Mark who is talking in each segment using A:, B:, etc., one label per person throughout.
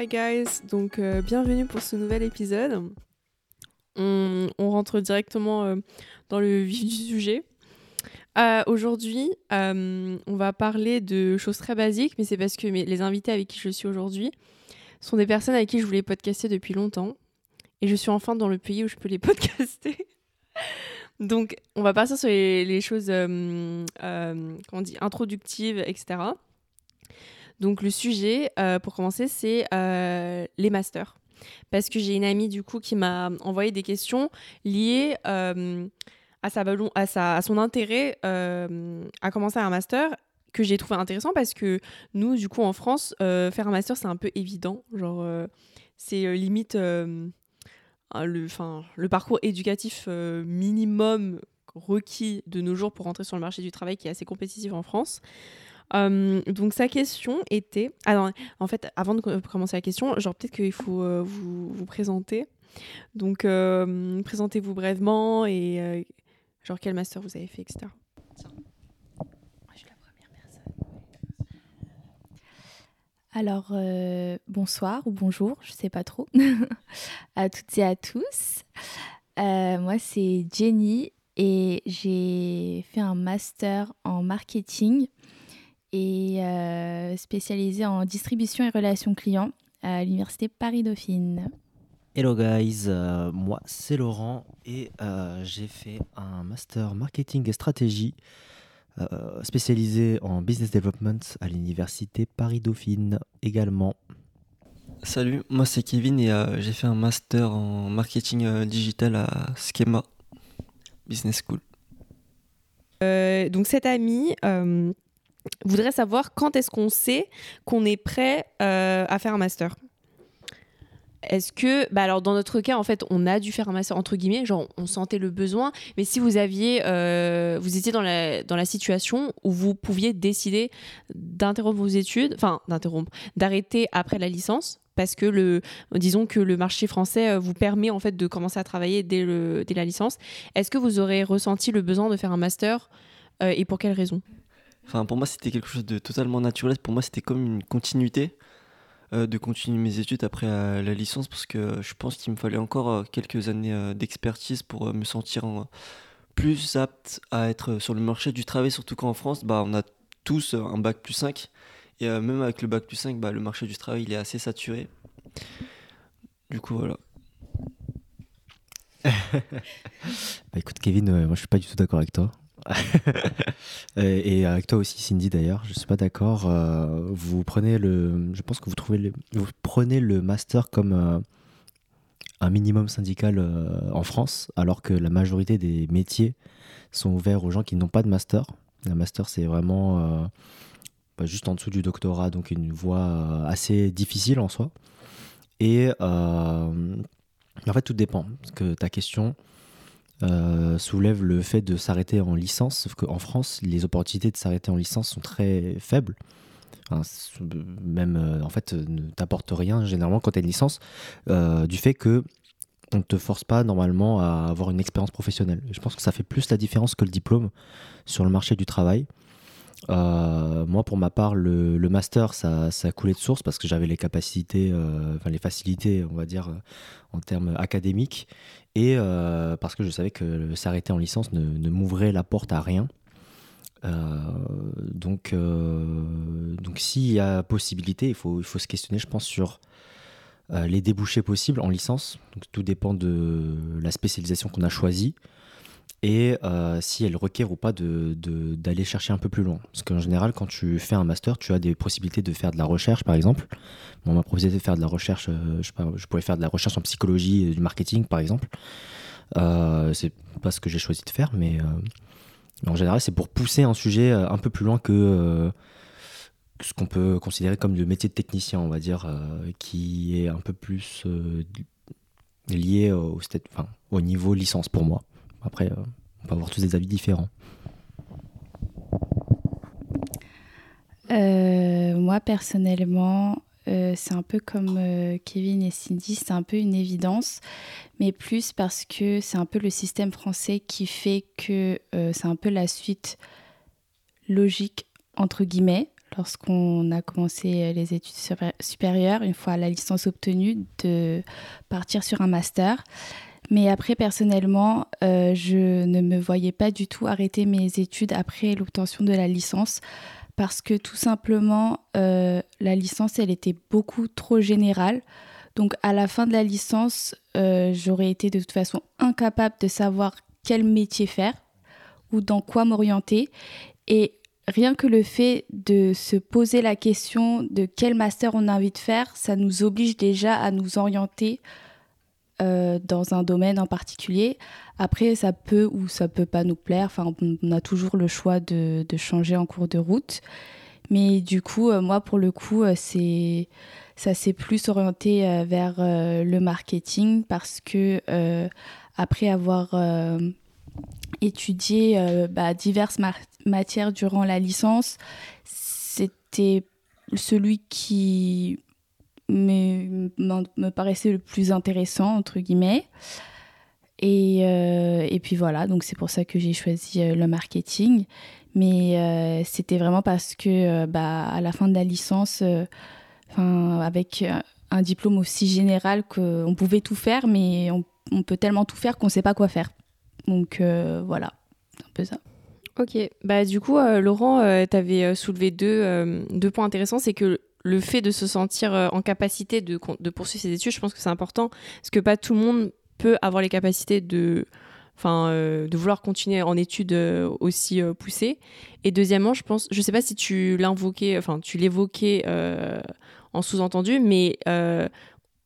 A: Hi guys, donc euh, bienvenue pour ce nouvel épisode. On, rentre directement euh, dans le vif du sujet. Euh, aujourd'hui, on va parler de choses très basiques, mais c'est parce que les invités avec qui je suis aujourd'hui sont des personnes avec qui je voulais podcaster depuis longtemps. Et je suis enfin dans le pays où je peux les podcaster. donc, on va passer sur les, les choses comment dit, introductives, etc. Donc le sujet, euh, pour commencer, c'est euh, les masters. Parce que j'ai une amie du coup qui m'a envoyé des questions liées euh, à, sa, à, son intérêt à commencer un master que j'ai trouvé intéressant parce que nous, du coup, en France, faire un master, c'est un peu évident. Genre, c'est limite le, le parcours éducatif minimum requis de nos jours pour rentrer sur le marché du travail qui est assez compétitif en France. Euh, donc sa question était, alors en fait, avant de commencer la question, genre peut-être qu'il faut euh, vous, vous, présenter. Donc euh, présentez-vous brièvement et genre quel master vous avez fait, etc.
B: Alors, bonsoir ou bonjour, je sais pas trop, à toutes et à tous. moi, c'est Jenny et j'ai fait un master en marketing et euh, spécialisée en distribution et relations clients à l'université Paris-Dauphine.
C: Hello guys, euh, moi c'est Laurent et euh, j'ai fait un master marketing et stratégie spécialisé en business development à l'université Paris-Dauphine également.
D: Salut, moi c'est Kevin et j'ai fait un master en marketing digital à Schema Business School.
A: donc cet ami voudrais savoir quand est-ce qu'on sait qu'on est prêt euh, à faire un master? Est-ce que, bah alors dans notre cas, en fait, on a dû faire un master entre guillemets, genre on sentait le besoin, mais si vous aviez, euh, vous étiez dans la, dans la situation où vous pouviez décider d'interrompre vos études, enfin d'interrompre, d'arrêter après la licence, parce que le, disons que le marché français euh, vous permet en fait de commencer à travailler dès, le, dès la licence, est-ce que vous aurez ressenti le besoin de faire un master et pour quelles raisons?
D: Enfin, pour moi, c'était quelque chose de totalement naturel. Pour moi, c'était comme une continuité euh, de continuer mes études après euh, la licence parce que je pense qu'il me fallait encore euh, quelques années d'expertise pour me sentir plus apte à être sur le marché du travail, surtout qu'en France, bah, on a tous un bac plus 5. Et même avec le bac plus 5, bah, le marché du travail il est assez saturé. Du coup, voilà.
C: bah écoute, Kevin, moi je suis pas du tout d'accord avec toi. et avec toi aussi, Cindy, d'ailleurs, je ne suis pas d'accord. Euh, vous prenez le, je pense que vous trouvez vous prenez le master comme euh, un minimum syndical euh, en France, alors que la majorité des métiers sont ouverts aux gens qui n'ont pas de master. Un master, c'est vraiment bah, juste en dessous du doctorat, donc une voie assez difficile en soi. Et en fait, tout dépend. Parce que ta question, euh, soulève le fait de s'arrêter en licence, sauf qu'en France, les opportunités de s'arrêter en licence sont très faibles. même, euh, en fait, ne t'apporte rien généralement quand tu as une licence, euh, du fait que on ne te force pas normalement à avoir une expérience professionnelle. Je pense que ça fait plus la différence que le diplôme sur le marché du travail. Moi, pour ma part, le, master, ça, ça, a coulé de source parce que j'avais les capacités, enfin les facilités, on va dire, en termes académiques et euh, parce que je savais que s'arrêter en licence ne, m'ouvrait la porte à rien. Euh, donc, euh, donc s'il y a possibilité, il faut, il faut se questionner, je pense, sur les débouchés possibles en licence. Tout dépend de la spécialisation qu'on a choisie et euh, si elle requiert ou pas d'aller de, d'aller chercher un peu plus loin. Parce qu'en général, quand tu fais un master, tu as des possibilités de faire de la recherche, par exemple. on m'a proposé de faire de la recherche, euh, je, sais je pourrais faire de la recherche en psychologie du marketing, par exemple. Euh, c'est pas ce que j'ai choisi de faire, mais en général, c'est pour pousser un sujet un peu plus loin que ce qu'on peut considérer comme le métier de technicien, on va dire, qui est un peu plus lié au niveau licence pour moi. Après, euh, on peut avoir tous des avis différents.
B: Euh, moi, personnellement, euh, c'est un peu comme Kevin et Cindy, c'est un peu une évidence, mais plus parce que c'est un peu le système français qui fait que c'est un peu la suite logique, entre guillemets. lorsqu'on a commencé les études supérieures, une fois la licence obtenue, de partir sur un master. Mais après, personnellement, euh, je ne me voyais pas du tout arrêter mes études après l'obtention de la licence parce que tout simplement, euh, la licence, elle était beaucoup trop générale. Donc à la fin de la licence, euh, j'aurais été de toute façon incapable de savoir quel métier faire ou dans quoi m'orienter. Et rien que le fait de se poser la question de quel master on a envie de faire, ça nous oblige déjà à nous orienter euh, dans un domaine en particulier. Après, ça peut ou ça peut pas nous plaire. Enfin, on a toujours le choix de, changer en cours de route. Mais du coup, euh, moi, pour le coup, euh, c'est ça s'est plus orienté vers le marketing parce que après avoir étudié bah, diverses matières durant la licence, c'était celui qui me, me paraissait le plus intéressant, entre guillemets. Et, euh, et puis voilà, donc c'est pour ça que j'ai choisi euh, le marketing. Mais euh, c'était vraiment parce que bah, à la fin de la licence, avec un diplôme aussi général qu'on pouvait tout faire, mais on, on peut tellement tout faire qu'on ne sait pas quoi faire. Donc voilà, c'est un peu ça.
A: Ok, bah du coup, Laurent, tu avais soulevé deux, deux points intéressants. C'est que le fait de se sentir euh, en capacité de, poursuivre ses études, je pense que c'est important parce que pas tout le monde peut avoir les capacités de, enfin, euh, de vouloir continuer en études euh, aussi poussées. Et deuxièmement, je pense, je sais pas si tu l'invoquais, enfin, tu l'évoquais en sous-entendu, mais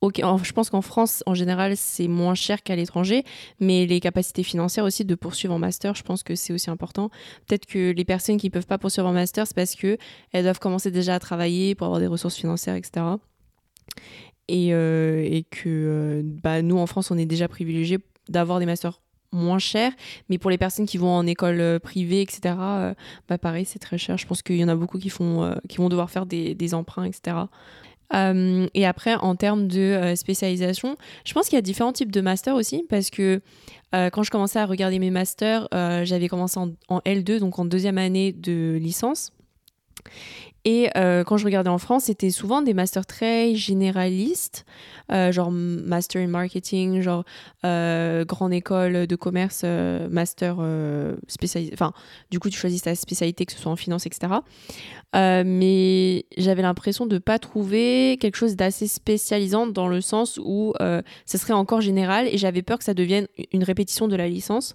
A: je pense qu'en France, en général, c'est moins cher qu'à l'étranger, mais les capacités financières aussi de poursuivre en master, je pense que c'est aussi important. Peut-être que les personnes qui ne peuvent pas poursuivre en master, c'est parce qu'elles doivent commencer déjà à travailler pour avoir des ressources financières, etc. Et, euh, et que euh, bah, nous, en France, on est déjà privilégiés d'avoir des masters moins chers, mais pour les personnes qui vont en école euh, privée, etc., bah pareil, c'est très cher. Je pense qu'il y en a beaucoup qui, font, qui vont devoir faire des emprunts, etc. Euh, et après, en termes de euh, spécialisation, je pense qu'il y a différents types de masters aussi, parce que euh, quand je commençais à regarder mes masters, j'avais commencé en, L2, donc en deuxième année de licence. Et quand je regardais en France, c'était souvent des masters très généralistes, genre master in marketing, genre grande école de commerce, master spécialisé. Enfin, du coup, tu choisis ta spécialité, que ce soit en finance, etc. Euh, mais j'avais l'impression de pas trouver quelque chose d'assez spécialisant dans le sens où euh, ça serait encore général et j'avais peur que ça devienne une répétition de la licence.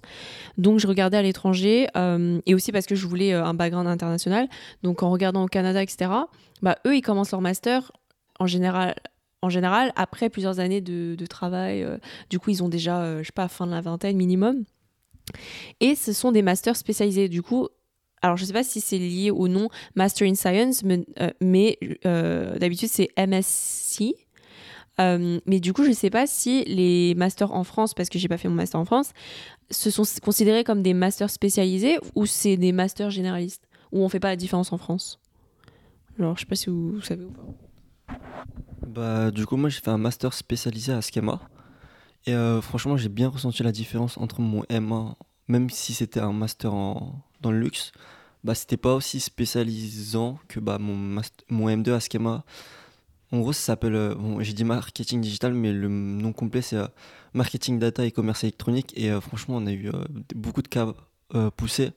A: Donc je regardais à l'étranger euh, et aussi parce que je voulais un background international. Donc en regardant au Canada, etc., bah, eux, ils commencent leur master en général en général, après plusieurs années de, travail, du coup, ils ont déjà, je sais pas, fin de la vingtaine minimum. Et ce sont des masters spécialisés. Du coup, alors je sais pas si c'est lié ou non Master in Science, mais, euh, euh, d'habitude c'est MSc. Euh, mais du coup, je sais pas si les masters en France, parce que j'ai pas fait mon master en France, se sont considérés comme des masters spécialisés ou c'est des masters généralistes où on fait pas la différence en France? Alors, je sais pas si vous, savez ou pas.
D: Bah, du coup, moi j'ai fait un master spécialisé à Schema. Et franchement, j'ai bien ressenti la différence entre mon M1, même si c'était un master en, dans le luxe, bah, c'était pas aussi spécialisant que bah, mon, mon M2 à Schema. En gros, ça s'appelle, euh, bon, j'ai dit marketing digital, mais le nom complet c'est euh, marketing data et commerce électronique. Et euh, franchement, on a eu beaucoup de cas poussés,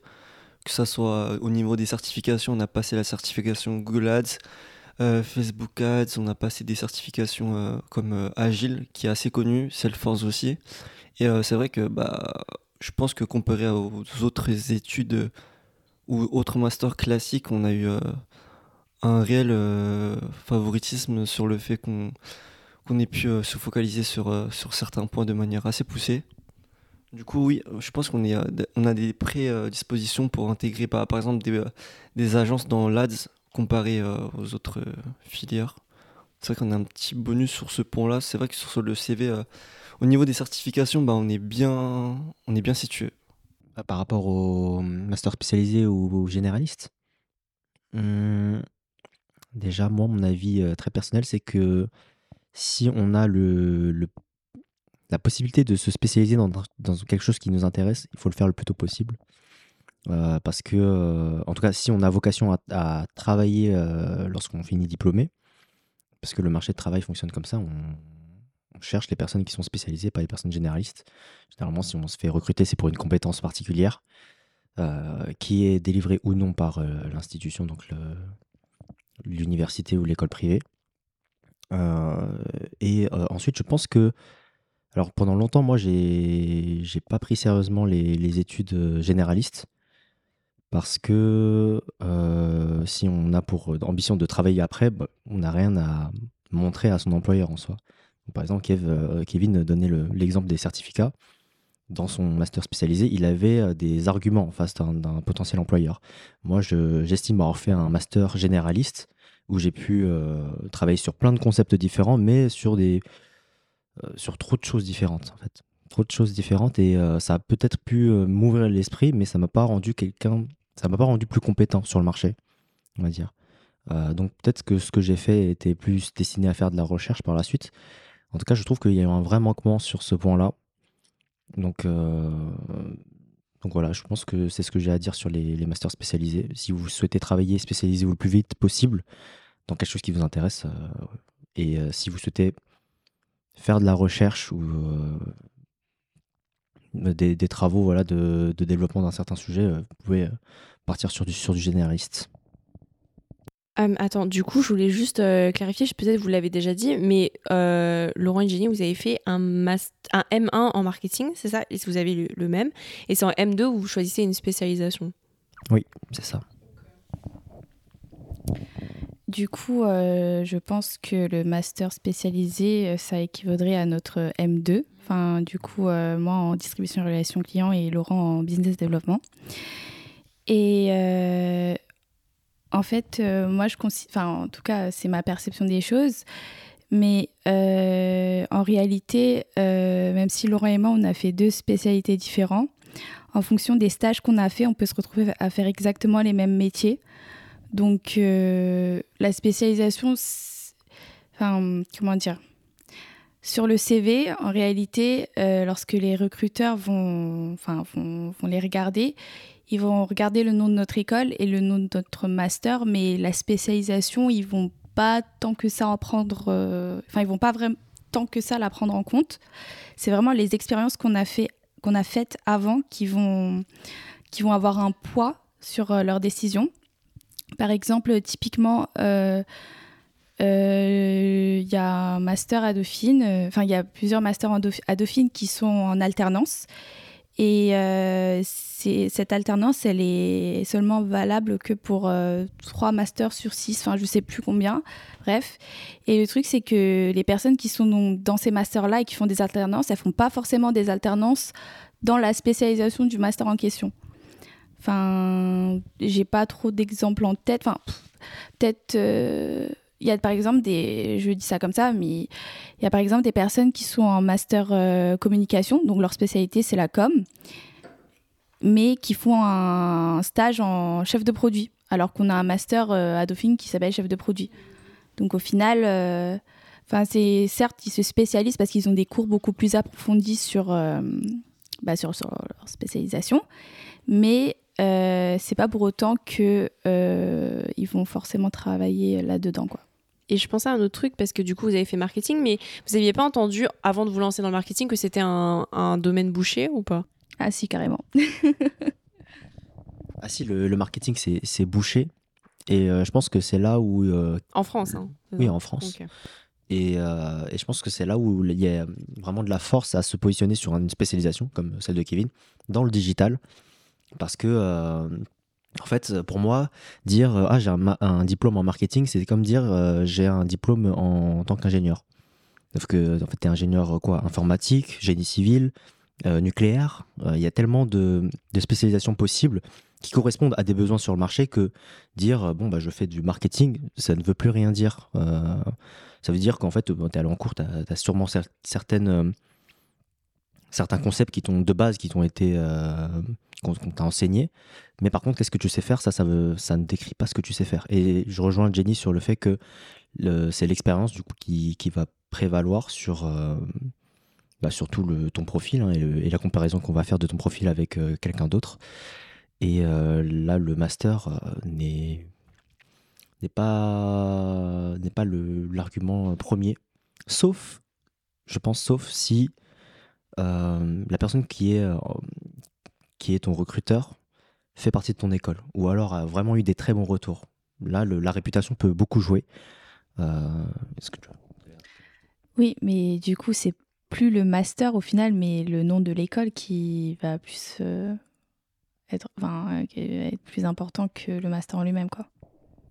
D: que ça soit au niveau des certifications, on a passé la certification Google Ads, Facebook Ads, on a passé des certifications comme Agile, qui est assez connu, Salesforce aussi. Et c'est vrai que bah, je pense que comparé aux autres études ou autres masters classiques, on a eu euh, un réel euh, favoritisme sur le fait qu'on ait pu euh, se focaliser sur, sur certains points de manière assez poussée. Du coup, oui, je pense qu'on on a des prédispositions pour intégrer par, exemple des, des agences dans l'ADS comparé aux autres filières. C'est vrai qu'on a un petit bonus sur ce point-là. C'est vrai que sur le CV, au niveau des certifications, bah, on, est bien, on est bien situé.
C: Bah, par rapport au master spécialisé ou, généraliste? Mmh, Déjà, moi, mon avis euh, très personnel, c'est que si on a le, la possibilité de se spécialiser dans, quelque chose qui nous intéresse, il faut le faire le plus tôt possible. parce que, en tout cas, si on a vocation à, travailler lorsqu'on finit diplômé, parce que le marché de travail fonctionne comme ça, on, cherche les personnes qui sont spécialisées, pas les personnes généralistes. Généralement, si on se fait recruter, c'est pour une compétence particulière qui est délivrée ou non par l'institution, donc l'université ou l'école privée. et ensuite, je pense que alors pendant longtemps, moi, j'ai j'ai pas pris sérieusement les, études euh, généralistes parce que euh, si on a pour ambition de travailler après, bah, on n'a rien à montrer à son employeur en soi. par exemple, euh, Kevin donnait l'exemple des certificats. Dans son master spécialisé, il avait des arguments en face d'un potentiel employeur. Moi, j'estime avoir fait un master généraliste où j'ai pu travailler sur plein de concepts différents, mais sur des, euh, sur trop de choses différentes en fait. Trop de choses différentes et euh, ça a peut-être pu euh, m'ouvrir l'esprit, mais ça m'a pas rendu quelqu'un, ça m'a pas rendu plus compétent sur le marché, on va dire. donc peut-être que ce que j'ai fait était plus destiné à faire de la recherche par la suite. En tout cas, je trouve qu'il y a eu un vrai manquement sur ce point-là. Donc, donc voilà, je pense que c'est ce que j'ai à dire sur les, les, masters spécialisés. Si vous souhaitez travailler, spécialisez-vous le plus vite possible dans quelque chose qui vous intéresse. et si vous souhaitez faire de la recherche ou euh, des, travaux voilà, de, développement d'un certain sujet, euh, vous pouvez euh, partir sur du, sur du généraliste.
A: attends, du coup, je voulais juste clarifier, peut-être vous l'avez déjà dit, mais Laurent et Jenny, vous avez fait un, un M1 en marketing, c'est ça? Et vous avez le, le même. Et c'est en M2 où vous choisissez une spécialisation.
C: Oui, c'est ça.
B: Du coup, euh, je pense que le master spécialisé, euh, ça équivaudrait à notre M2. Enfin, du coup, euh, moi en distribution et relations clients et Laurent en business développement. Et en fait, moi, je enfin, en tout cas, c'est ma perception des choses. Mais en réalité, même si Laurent et moi, on a fait deux spécialités différentes, en fonction des stages qu'on a fait, on peut se retrouver à faire exactement les mêmes métiers. Donc, euh, la spécialisation, comment dire Sur le CV, en réalité, euh, lorsque les recruteurs vont, enfin, vont, vont, les regarder, ils vont regarder le nom de notre école et le nom de notre master, mais la spécialisation, ils vont pas tant que ça en prendre, euh, enfin, ils vont pas vraiment tant que ça la prendre en compte. C'est vraiment les expériences qu'on a fait, qu'on a faites avant qui vont, qui vont avoir un poids sur leur décision. Par exemple, typiquement, il euh, euh, y a un master à Dauphine, euh, enfin, il y a plusieurs masters à Dauphine qui sont en alternance. Et cette alternance, elle est seulement valable que pour trois masters sur six, enfin je sais plus combien, bref. Et le truc, c'est que les personnes qui sont dans ces masters-là et qui font des alternances, elles font pas forcément des alternances dans la spécialisation du master en question. Enfin, j'ai pas trop d'exemples en tête. Enfin, peut-être. Euh, il y a par exemple des. Je dis ça comme ça, mais il y a par exemple des personnes qui sont en master euh, communication, donc leur spécialité c'est la com, mais qui font un stage en chef de produit, alors qu'on a un master euh, à Dauphine qui s'appelle chef de produit. Donc au final. Enfin, c'est certes, ils se spécialisent parce qu'ils ont des cours beaucoup plus approfondis sur, bah, sur, sur, leur spécialisation, mais euh, c'est pas pour autant que euh, ils vont forcément travailler là-dedans, quoi.
A: Et je pensais à un autre truc parce que du coup vous avez fait marketing, mais vous n'aviez pas entendu avant de vous lancer dans le marketing que c'était un, domaine bouché ou pas?
B: Ah si carrément.
C: ah si le, marketing c'est bouché et euh, je pense que c'est là où
A: en France. Hein,
C: oui en France. Et, et, je pense que c'est là où il y a vraiment de la force à se positionner sur une spécialisation comme celle de Kevin dans le digital parce que, euh, en fait, pour moi, dire ah, j'ai un, diplôme en marketing, c'est comme dire euh, j'ai un diplôme en, tant qu'ingénieur. Parce que, en fait, tu es ingénieur quoi Informatique, génie civil, euh, nucléaire. Il y a tellement de, spécialisations possibles qui correspondent à des besoins sur le marché que dire bon, bah, je fais du marketing, ça ne veut plus rien dire. ça veut dire qu'en fait, tu es allé en cours, tu as, as, sûrement certaines certains concepts qui de base qui t'ont été euh, qu'on t'a enseigné mais par contre qu'est-ce que tu sais faire? Ça ça ne décrit pas ce que tu sais faire. Et je rejoins Jenny sur le fait que c'est l'expérience du coup qui, va prévaloir sur euh, bah, surtout le, ton profil hein, et, la comparaison qu'on va faire de ton profil avec euh, quelqu'un d'autre. Et là, le master n'est n'est pas, n'est pas l'argument premier. Sauf, je pense, sauf si la personne qui est, qui est ton recruteur fait partie de ton école ou alors a vraiment eu des très bons retours. Là, la réputation peut beaucoup jouer.
B: que Oui, mais du coup, c'est plus le master au final, mais le nom de l'école qui va plus euh, être, enfin, être plus important que le master en lui-même, quoi.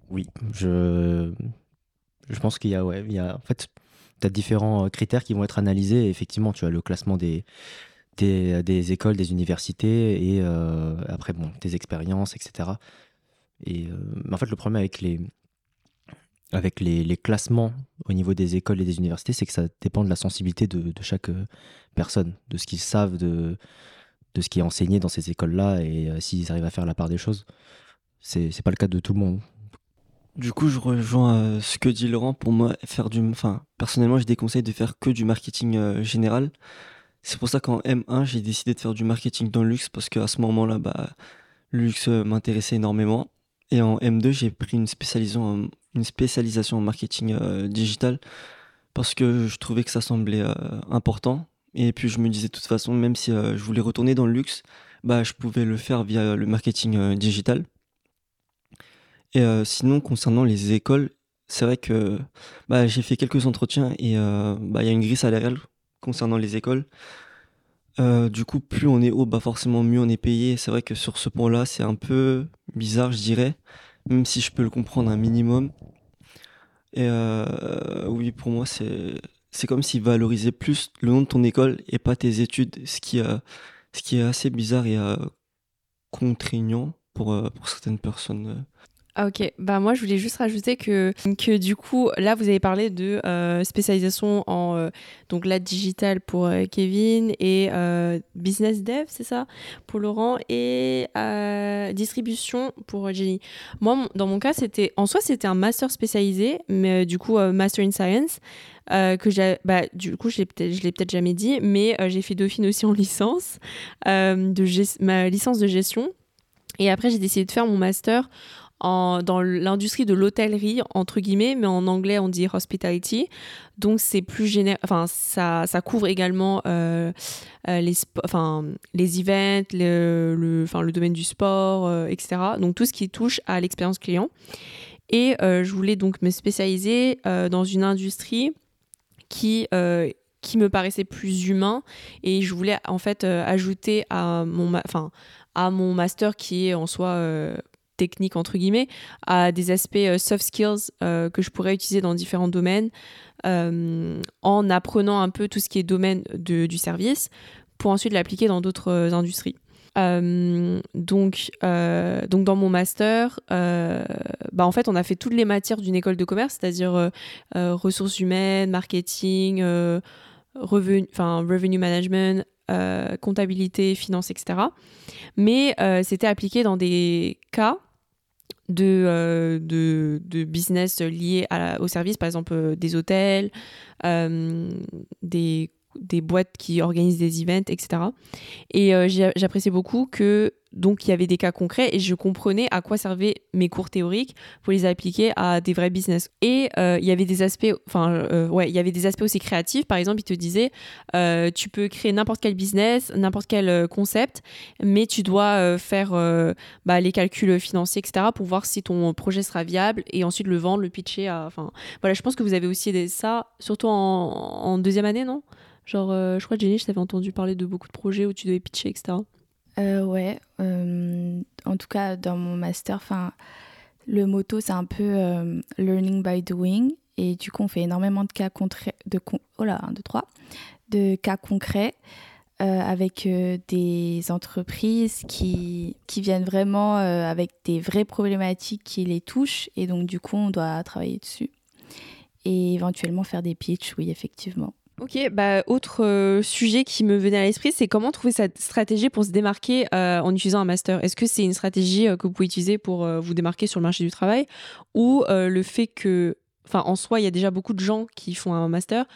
C: Oui, je, je pense qu'il y a, ouais, il y a, en fait, tu as différents critères qui vont être analysés. effectivement, tu as le classement des, des, écoles, des universités, et euh, après, bon, tes expériences, etc. Et euh, en fait, le problème avec les, avec les, classements au niveau des écoles et des universités, c'est que ça dépend de la sensibilité de, chaque euh, personne, de ce qu'ils savent, de, de ce qui est enseigné dans ces écoles-là, et s'ils arrivent à faire la part des choses. C'est pas le cas de tout le monde.
D: Du coup, je rejoins ce que dit Laurent. Pour moi, faire du, enfin, personnellement, je déconseille de faire que du marketing général. C'est pour ça qu'en M1, j'ai décidé de faire du marketing dans le luxe parce qu'à ce moment-là, bah, le luxe euh, m'intéressait énormément. Et en M2, j'ai pris une spécialisation en, marketing euh, digital parce que je trouvais que ça semblait euh, important. Et puis je me disais de toute façon, même si je voulais retourner dans le luxe, bah, je pouvais le faire via le marketing digital. Et sinon, concernant les écoles, c'est vrai que bah, j'ai fait quelques entretiens et bah, il y a une grille salariale concernant les écoles. Euh, du coup, plus on est haut, bah forcément mieux on est payé. C'est vrai que sur ce point-là, c'est un peu bizarre, je dirais, même si je peux le comprendre un minimum. Et euh, oui, pour moi, c'est c'est comme s'ils valorisaient plus le nom de ton école et pas tes études, ce qui, euh, ce qui est assez bizarre et contraignant pour, pour certaines personnes.
A: Ah, ok, bah moi je voulais juste rajouter que, que du coup là vous avez parlé de euh, spécialisation en euh, donc la digital pour euh, Kevin et business dev c'est ça? Pour Laurent et distribution pour Jenny. Moi dans mon cas c'était en soi c'était un master spécialisé mais du coup master in science que j'ai bah, du coup je l'ai peut-être peut jamais dit mais j'ai fait Dauphine aussi en licence de ma licence de gestion. Et après j'ai décidé de faire mon master dans l'industrie de l'hôtellerie, entre guillemets, mais en anglais on dit hospitality. Donc c'est plus général, enfin ça, ça couvre également euh, euh, les, enfin, les events, le, le, enfin, le domaine du sport, euh, etc. Donc tout ce qui touche à l'expérience client. Et je voulais donc me spécialiser dans une industrie qui qui me paraissait plus humain et je voulais en fait ajouter à mon enfin à mon master qui est en soi technique entre guillemets à des aspects euh, soft skills euh, que je pourrais utiliser dans différents domaines euh, en apprenant un peu tout ce qui est domaine de, du service pour ensuite l'appliquer dans d'autres industries. donc, donc dans mon master, bah en fait, on a fait toutes les matières d'une école de commerce, c'est-à-dire ressources humaines, marketing, revenu, revenue management, comptabilité, finance, etc. Mais c'était appliqué dans des cas euh, de, business liés au service, par exemple euh, des hôtels, euh, des, des, boîtes qui organisent des events, etc. Et j'appréciais beaucoup que donc il y avait des cas concrets et je comprenais à quoi servaient mes cours théoriques pour les appliquer à des vrais business. Et euh, il y avait des aspects, enfin euh, ouais, il y avait des aspects aussi créatifs. Par exemple, il te disait, euh, tu peux créer n'importe quel business, n'importe quel concept, mais tu dois faire bah, les calculs financiers, etc. pour voir si ton projet sera viable et ensuite le vendre, le pitcher. Enfin voilà, je pense que vous avez aussi aidé ça, surtout en deuxième année, non? Genre, je crois, Jenny, je t'avais entendu parler de beaucoup de projets où tu devais pitcher, etc.
B: Euh, ouais, euh, en tout cas dans mon master, enfin, le motto c'est un peu euh, learning by doing et du coup on fait énormément de cas concrets, de oh là, de cas concrets avec des entreprises qui, qui viennent vraiment avec des vraies problématiques qui les touchent et donc du coup on doit travailler dessus et éventuellement faire des pitchs, oui effectivement.
A: Ok, bah, autre euh, sujet qui me venait à l'esprit, c'est comment trouver cette stratégie pour se démarquer euh, en utilisant un master? Est-ce que c'est une stratégie euh, que vous pouvez utiliser pour vous démarquer sur le marché du travail? Ou le fait que, enfin, en soi, il y a déjà beaucoup de gens qui font un master.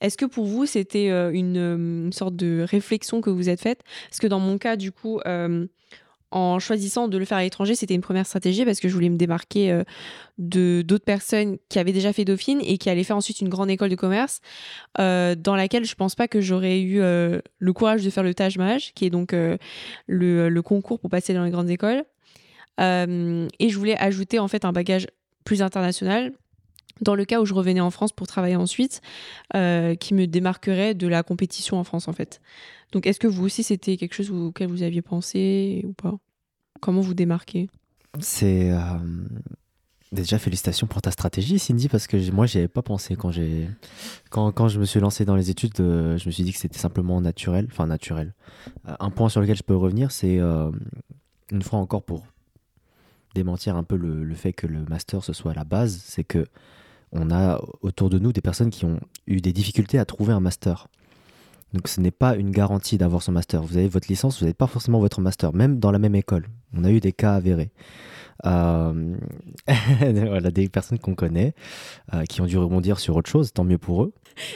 A: Est-ce que pour vous, c'était une, sorte de réflexion que vous êtes faite? Parce que dans mon cas, du coup, en choisissant de le faire à l'étranger, c'était une première stratégie parce que je voulais me démarquer euh, de d'autres personnes qui avaient déjà fait Dauphine et qui allaient faire ensuite une grande école de commerce euh, dans laquelle je pense pas que j'aurais eu euh, le courage de faire le Taj Mahal, qui est donc le, le, concours pour passer dans les grandes écoles. et je voulais ajouter en fait un bagage plus international dans le cas où je revenais en France pour travailler ensuite, qui me démarquerait de la compétition en France en fait. Donc est-ce que vous aussi c'était quelque chose auquel vous aviez pensé ou pas? Comment vous démarquez?
C: C'est euh, déjà félicitations pour ta stratégie, Cindy, parce que moi j'y avais pas pensé quand j'ai quand, quand, je me suis lancé dans les études, euh, je me suis dit que c'était simplement naturel, enfin naturel. Euh, un point sur lequel je peux revenir, c'est une fois encore pour démentir un peu le, fait que le master ce soit la base, c'est que on a autour de nous des personnes qui ont eu des difficultés à trouver un master. Donc ce n'est pas une garantie d'avoir son master. Vous avez votre licence, vous n'avez pas forcément votre master, même dans la même école. On a eu des cas avérés. Euh... voilà, des personnes qu'on connaît euh, qui ont dû rebondir sur autre chose, tant mieux pour eux.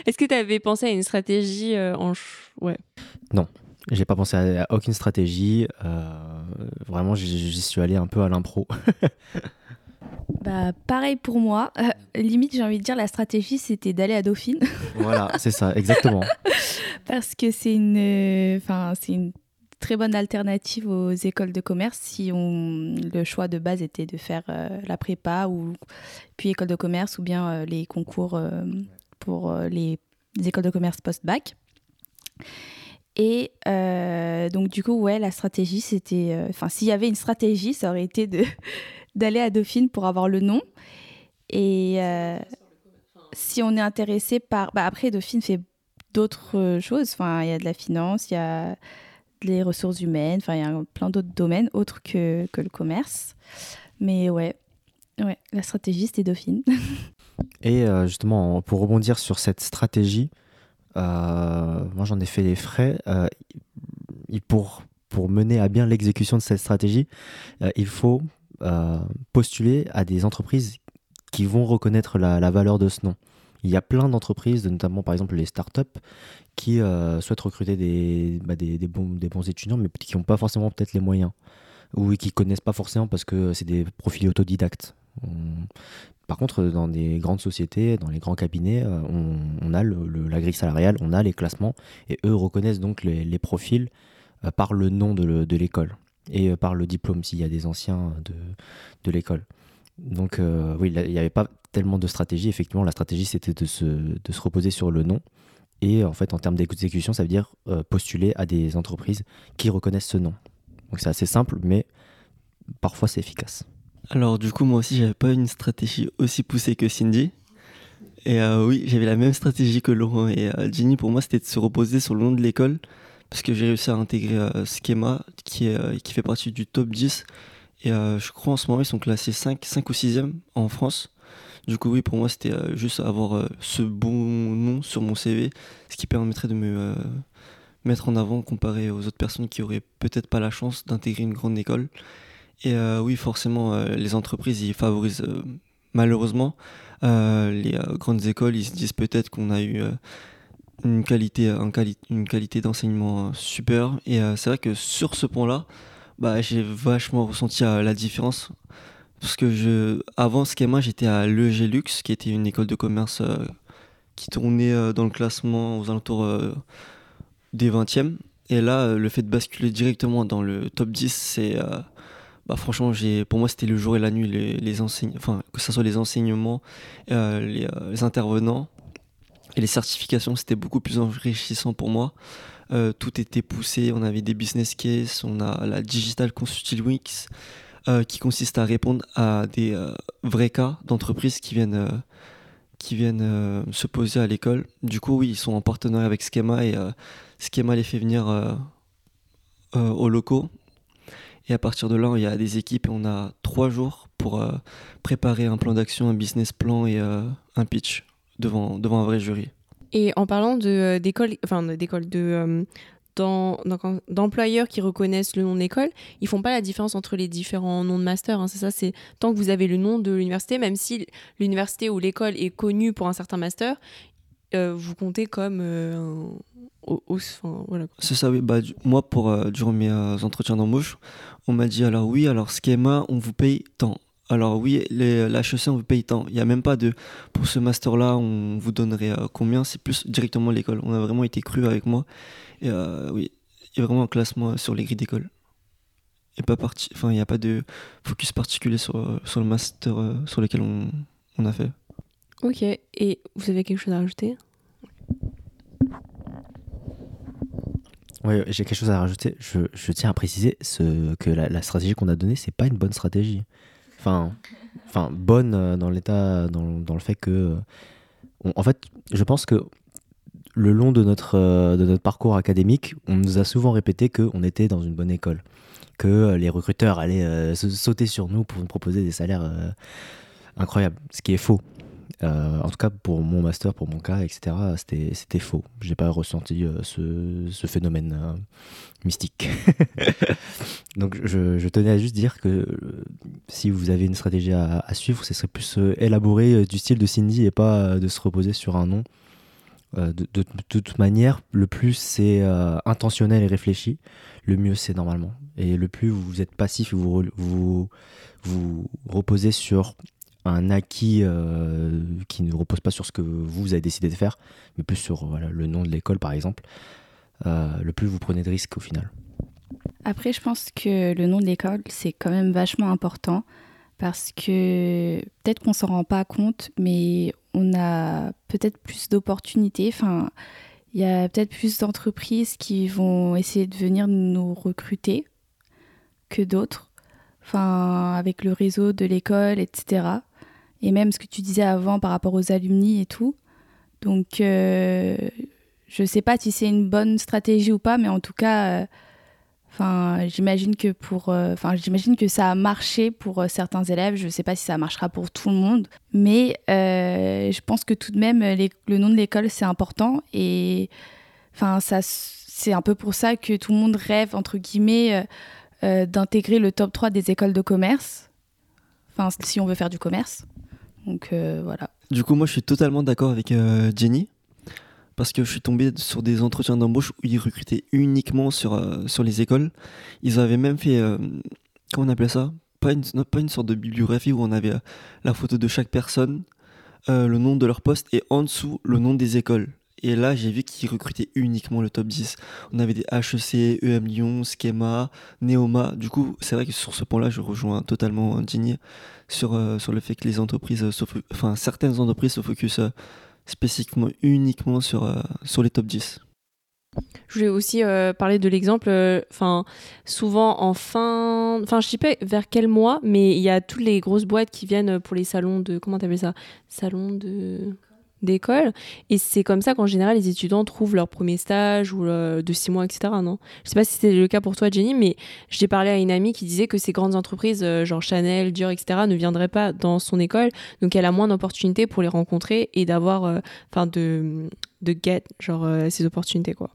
A: Est-ce que tu avais pensé à une stratégie euh, en... Ouais.
C: Non, j'ai pas pensé à, aucune stratégie. Euh, vraiment, j'y suis allé un peu à l'impro.
B: Bah, pareil pour moi. Euh, limite, j'ai envie de dire, la stratégie, c'était d'aller à Dauphine.
C: voilà, c'est ça, exactement.
B: Parce que c'est une, euh, c'est une très bonne alternative aux écoles de commerce si on, le choix de base était de faire euh, la prépa ou puis école de commerce ou bien les concours pour les, écoles de commerce post-bac. Et donc du coup, ouais, la stratégie, c'était... Enfin, s'il y avait une stratégie, ça aurait été de, d'aller à Dauphine pour avoir le nom. Et euh, si on est intéressé par... Bah après, Dauphine fait d'autres choses. Enfin, il y a de la finance, il y a des ressources humaines, enfin, il y a plein d'autres domaines autres que, que le commerce. Mais ouais, ouais la stratégie, c'était Dauphine.
C: Et euh, justement, pour rebondir sur cette stratégie, euh, moi j'en ai fait les frais. pour, pour mener à bien l'exécution de cette stratégie, il faut euh, postuler à des entreprises qui vont reconnaître la, valeur de ce nom. Il y a plein d'entreprises, notamment par exemple les startups, qui euh, souhaitent recruter des, bah, des, bons, étudiants, mais qui n'ont pas forcément peut-être les moyens, ou qui connaissent pas forcément parce que c'est des profils autodidactes. Par contre, dans des grandes sociétés, dans les grands cabinets, euh, on, a la grille salariale, on a les classements, et eux reconnaissent donc les, profils par le nom de l'école et euh, par le diplôme s'il y a des anciens de, de l'école. Donc euh, oui, il n'y avait pas tellement de stratégie. Effectivement, la stratégie, c'était de se, de se reposer sur le nom. Et en fait, en termes d'exécution, ça veut dire euh, postuler à des entreprises qui reconnaissent ce nom. Donc c'est assez simple, mais parfois c'est efficace.
D: Alors du coup, moi aussi, j'avais pas une stratégie aussi poussée que Cindy. Et oui, j'avais la même stratégie que Laurent et Ginny. Pour moi, c'était de se reposer sur le nom de l'école parce que j'ai réussi à intégrer euh, Schema qui, est, euh, qui fait partie du top 10 et euh, je crois en ce moment ils sont classés 5, 5 ou 6e en France. Du coup oui pour moi c'était juste avoir ce bon nom sur mon CV, ce qui permettrait de me mettre en avant comparé aux autres personnes qui auraient peut-être pas la chance d'intégrer une grande école. Et oui forcément les entreprises ils favorisent malheureusement les grandes écoles ils se disent peut-être qu'on a eu une qualité, une qualité d'enseignement euh, super. Et euh, c'est vrai que sur ce point-là, bah, j'ai vachement ressenti euh, la différence. Parce que je, avant Schema, j'étais à l'EG Lux, qui était une école de commerce qui tournait dans le classement aux alentours des 20e. Et là, le fait de basculer directement dans le top 10, c'est. bah, franchement, pour moi, c'était le jour et la nuit, les, les enfin, que ce soit les enseignements, les, intervenants, et les certifications, c'était beaucoup plus enrichissant pour moi. Euh, tout était poussé, on avait des business cases, on a la Digital Consulting Weeks, euh, qui consiste à répondre à des euh, vrais cas d'entreprises qui viennent, qui viennent se poser à l'école. Du coup, oui, ils sont en partenariat avec Schema et Schema les fait venir aux locaux. Et à partir de là, il y a des équipes et on a trois jours pour préparer un plan d'action, un business plan et un pitch devant, devant un vrai jury.
A: Et en parlant euh, d'école, enfin d'école, de, euh, d'employeurs qui reconnaissent le nom de l'école, ils font pas la différence entre les différents noms de master. Hein, c'est ça, c'est tant que vous avez le nom de l'université, même si l'université ou l'école est connue pour un certain master, euh, vous comptez comme au, au- enfin, voilà. quoi.
D: C'est ça, oui. Bah, du- moi, pour, euh, durant mes entretiens d'embauche, on m'a dit alors oui, alors schéma, on vous paye tant. Alors oui, les, l'HEC, on vous paye tant. Il n'y a même pas de pour ce master-là, on vous donnerait euh, combien? C'est plus directement l'école. On a vraiment été cru avec moi. Et euh, oui, il y a vraiment un classement sur les grilles d'école. Et pas parti, enfin, il n'y a pas de focus particulier sur, euh, sur le master euh, sur lequel on, on a fait.
A: Ok, et vous avez quelque chose à rajouter?
C: Ouais, j'ai quelque chose à rajouter. Je, je tiens à préciser ce, que la, la stratégie qu'on a donnée, c'est pas une bonne stratégie. Enfin, bonne euh, dans l'état, dans, le fait que, euh, en fait, je pense que le long de notre, euh, de notre parcours académique, on nous a souvent répété qu'on était dans une bonne école, que les recruteurs allaient sauter sur nous pour nous proposer des salaires incroyables, ce qui est faux. Euh, en tout cas, pour mon master, pour mon cas, etc., c'était faux. J'ai pas ressenti euh, ce, phénomène euh, mystique. Donc, je, tenais à juste dire que si vous avez une stratégie à, suivre, ce serait plus élaboré du style de Cindy et pas de se reposer sur un nom. De, toute manière, le plus c'est intentionnel et réfléchi, le mieux c'est normalement. Et le plus vous êtes passif et vous, vous, vous reposez sur un acquis euh, qui ne repose pas sur ce que vous avez décidé de faire, mais plus sur le nom de l'école par exemple, euh, le plus vous prenez de risques au final.
B: Après, je pense que le nom de l'école, c'est quand même vachement important parce que peut-être qu'on s'en rend pas compte, mais on a peut-être plus d'opportunités. Enfin, il y a peut-être plus d'entreprises qui vont essayer de venir nous recruter que d'autres. Enfin, avec le réseau de l'école, etc. Et même ce que tu disais avant par rapport aux alumni et tout. Donc, euh, je sais pas si c'est une bonne stratégie ou pas, mais en tout cas. euh, j'imagine que euh, que ça a marché pour euh, certains élèves. Je ne sais pas si ça marchera pour tout le monde, mais je pense que tout de même, le nom de l'école c'est important et, c'est un peu pour ça que tout le monde rêve entre guillemets d'intégrer le top 3 des écoles de commerce. Enfin, si on veut faire du commerce. Euh, voilà.
D: Du coup, moi, je suis totalement d'accord avec euh, Jenny. Parce que je suis tombé sur des entretiens d'embauche où ils recrutaient uniquement sur, euh, sur les écoles. Ils avaient même fait, comment on appelait ça? Pas une, pas une sorte de bibliographie où on avait la photo de chaque personne, le nom de leur poste et en dessous le nom des écoles. Et là, j'ai vu qu'ils recrutaient uniquement le top 10. On avait des HEC, EM Lyon, Schema, Neoma. Du coup, c'est vrai que sur ce point-là, je rejoins totalement Jenny sur, euh, sur le fait que les entreprises, enfin certaines entreprises se focus euh, spécifiquement uniquement sur, euh, sur les top 10.
A: Je voulais aussi parler de l'exemple, enfin, souvent en fin, enfin, je sais pas vers quel mois, mais il y a toutes les grosses boîtes qui viennent pour les salons de, comment t'appelles ça? Salons de d'école. Et c'est comme ça qu'en général les étudiants trouvent leur premier stage ou euh, de six mois etc non? Je sais pas si c'était le cas pour toi Jenny mais j'ai parlé à une amie qui disait que ces grandes entreprises euh, genre Chanel Dior etc ne viendraient pas dans son école. Donc elle a moins d'opportunités pour les rencontrer et d'avoir euh, enfin de de get genre ces opportunités quoi.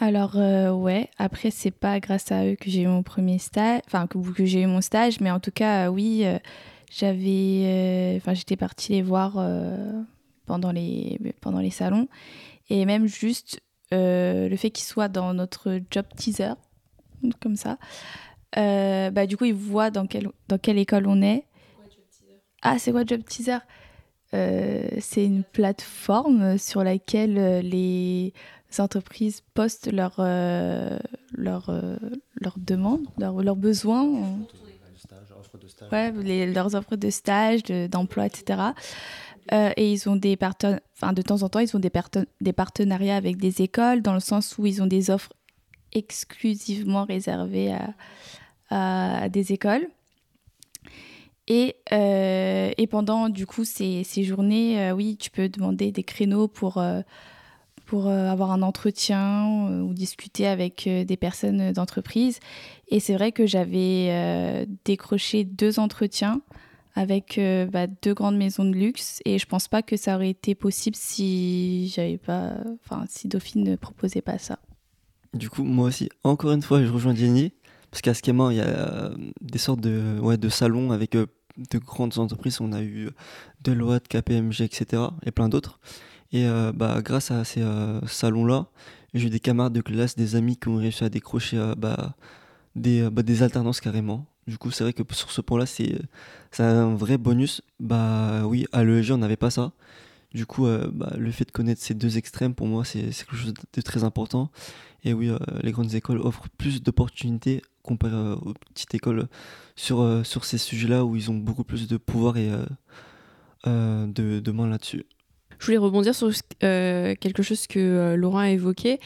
B: Alors ouais, après c'est pas grâce à eux que j'ai eu mon premier stage, enfin que, j'ai eu mon stage, mais en tout cas oui, j'avais, enfin j'étais partie les voir pendant les pendant les salons et même juste euh, le fait qu'ils soient dans notre job teaser comme ça, euh, bah du coup ils voient dans quelle dans quelle école on est. Ah c'est quoi job teaser? Euh, C'est une plateforme sur laquelle les entreprises postent leurs leurs euh, leurs demandes, leurs, leurs besoins, ouais, les- leurs offres de stage, de- d'emploi, etc. Euh, et ils ont des parten- enfin de temps en temps, ils ont des, parten- des partenariats avec des écoles dans le sens où ils ont des offres exclusivement réservées à, des écoles. Et, euh, et pendant du coup ces, ces journées, euh, oui, tu peux demander des créneaux pour, pour avoir un entretien ou discuter avec des personnes d'entreprise. Et c'est vrai que j'avais décroché deux entretiens avec euh, bah, deux grandes maisons de luxe et je pense pas que ça aurait été possible si j'avais pas, enfin si Dauphine ne proposait pas ça.
D: Du coup, moi aussi, encore une fois, je rejoins Jenny. Parce qu'à Schema, il y a euh, des sortes de, ouais, de salons avec euh, de grandes entreprises. On a eu Deloitte, KPMG, etc. et plein d'autres. Et bah, grâce à ces salons-là, J'ai eu des camarades de classe, des amis qui ont réussi à décrocher bah, des, bah, des alternances carrément. Du coup, c'est vrai que sur ce point-là, c'est un vrai bonus. Bah oui, à l'EEG, on n'avait pas ça. Du coup, bah, le fait de connaître ces deux extrêmes, pour moi, c'est quelque chose de très important. Et oui, les grandes écoles offrent plus d'opportunités comparé aux petites écoles sur, sur ces sujets-là où ils ont beaucoup plus de pouvoir et de, de main là-dessus.
A: Je voulais rebondir sur euh, quelque chose que euh, Laurent a évoqué,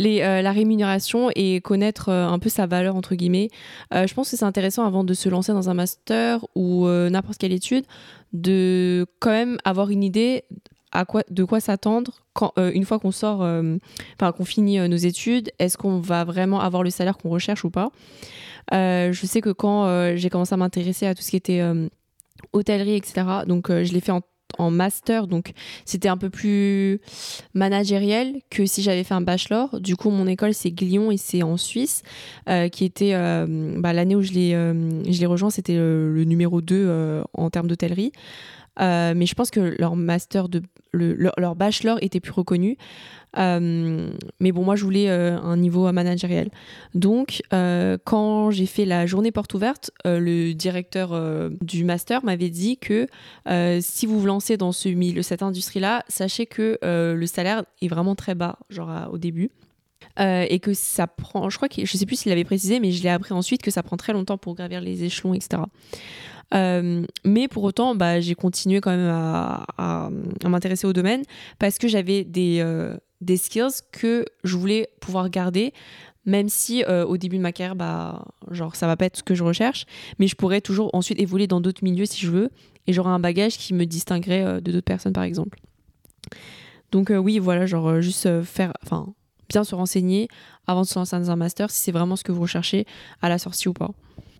A: euh, la rémunération et connaître un peu sa valeur, entre guillemets. je pense que c'est intéressant avant de se lancer dans un master ou n'importe quelle étude, de quand même avoir une idée de quoi s'attendre une fois qu'on sort, enfin qu'on finit nos études. Est-ce qu'on va vraiment avoir le salaire qu'on recherche ou pas? Je sais que quand j'ai commencé à m'intéresser à tout ce qui était hôtellerie, etc., donc je l'ai fait en en master, donc c'était un peu plus managériel que si j'avais fait un bachelor. Du coup, mon école, c'est Glion et c'est en Suisse, euh, qui était euh, bah, l'année où je l'ai, euh, rejoint, c'était le, numéro 2 en termes d'hôtellerie. Mais je pense que leur master leur, bachelor était plus reconnu. Euh, mais bon, moi, je voulais euh, un niveau managériel. Donc, euh, quand j'ai fait la journée porte ouverte, le directeur du master m'avait dit que si vous vous lancez dans ce milieu, cette industrie-là, sachez que le salaire est vraiment très bas, genre au début. et que ça prend, je crois que je sais plus s'il avait précisé, mais je l'ai appris ensuite que ça prend très longtemps pour gravir les échelons, etc. Euh, mais pour autant, bah, j'ai continué quand même à, m'intéresser au domaine parce que j'avais des, euh, des skills que je voulais pouvoir garder, même si euh, au début de ma carrière, bah, genre, ça va pas être ce que je recherche, mais je pourrais toujours ensuite évoluer dans d'autres milieux si je veux, et j'aurai un bagage qui me distinguerait de d'autres personnes, par exemple. Donc oui, voilà, genre juste faire, se renseigner avant de se lancer dans un master si c'est vraiment ce que vous recherchez à la sortie ou pas.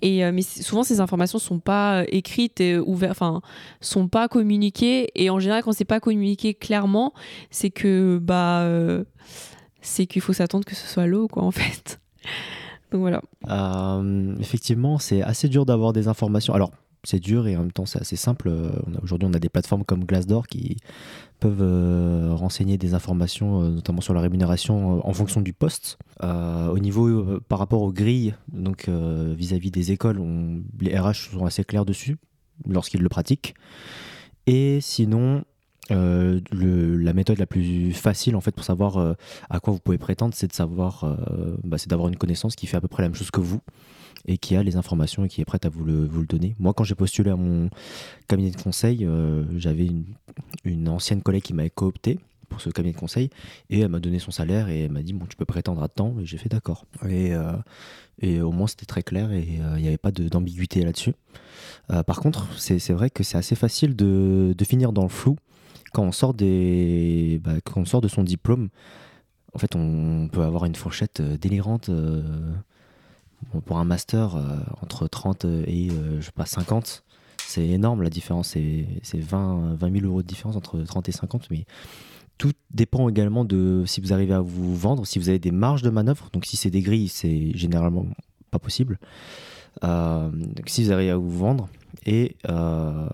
A: Et, euh, mais souvent, ces informations sont pas euh, écrites et ouvertes, enfin, sont pas communiquées. Et en général, quand c'est pas communiqué clairement, c'est que, bah, euh, c'est qu'il faut s'attendre que ce soit l'eau, quoi, en fait. Donc voilà.
C: effectivement, c'est assez dur d'avoir des informations. Alors, c'est dur et en même temps c'est assez simple. Aujourd'hui, on a des plateformes comme Glassdoor qui peuvent euh, renseigner des informations, euh, notamment sur la rémunération euh, en fonction du poste. au niveau par rapport aux grilles, donc vis-à-vis des écoles, les RH sont assez clairs dessus lorsqu'ils le pratiquent. Et sinon, la méthode la plus facile en fait pour savoir à quoi vous pouvez prétendre, c'est de savoir, bah, c'est d'avoir une connaissance qui fait à peu près la même chose que vous et qui a les informations et qui est prête à vous le, donner. Moi, quand j'ai postulé à mon cabinet de conseil, euh, j'avais une, ancienne collègue qui m'avait coopté pour ce cabinet de conseil et elle m'a donné son salaire et elle m'a dit bon tu peux prétendre à temps et j'ai fait d'accord et, euh, au moins c'était très clair et euh, il n'y avait pas d'ambiguïté là-dessus par contre c'est vrai que c'est assez facile de, finir dans le flou quand on sort des bah, quand on sort de son diplôme en fait on peut avoir une fourchette délirante pour un master, euh, entre 30 et euh, je sais pas, 50, c'est énorme la différence. C'est 20, 20 000 euros de différence entre 30 et 50. Mais tout dépend également de si vous arrivez à vous vendre, si vous avez des marges de manœuvre. Donc si c'est des grilles, c'est généralement pas possible. Euh, si vous arrivez à vous vendre et euh,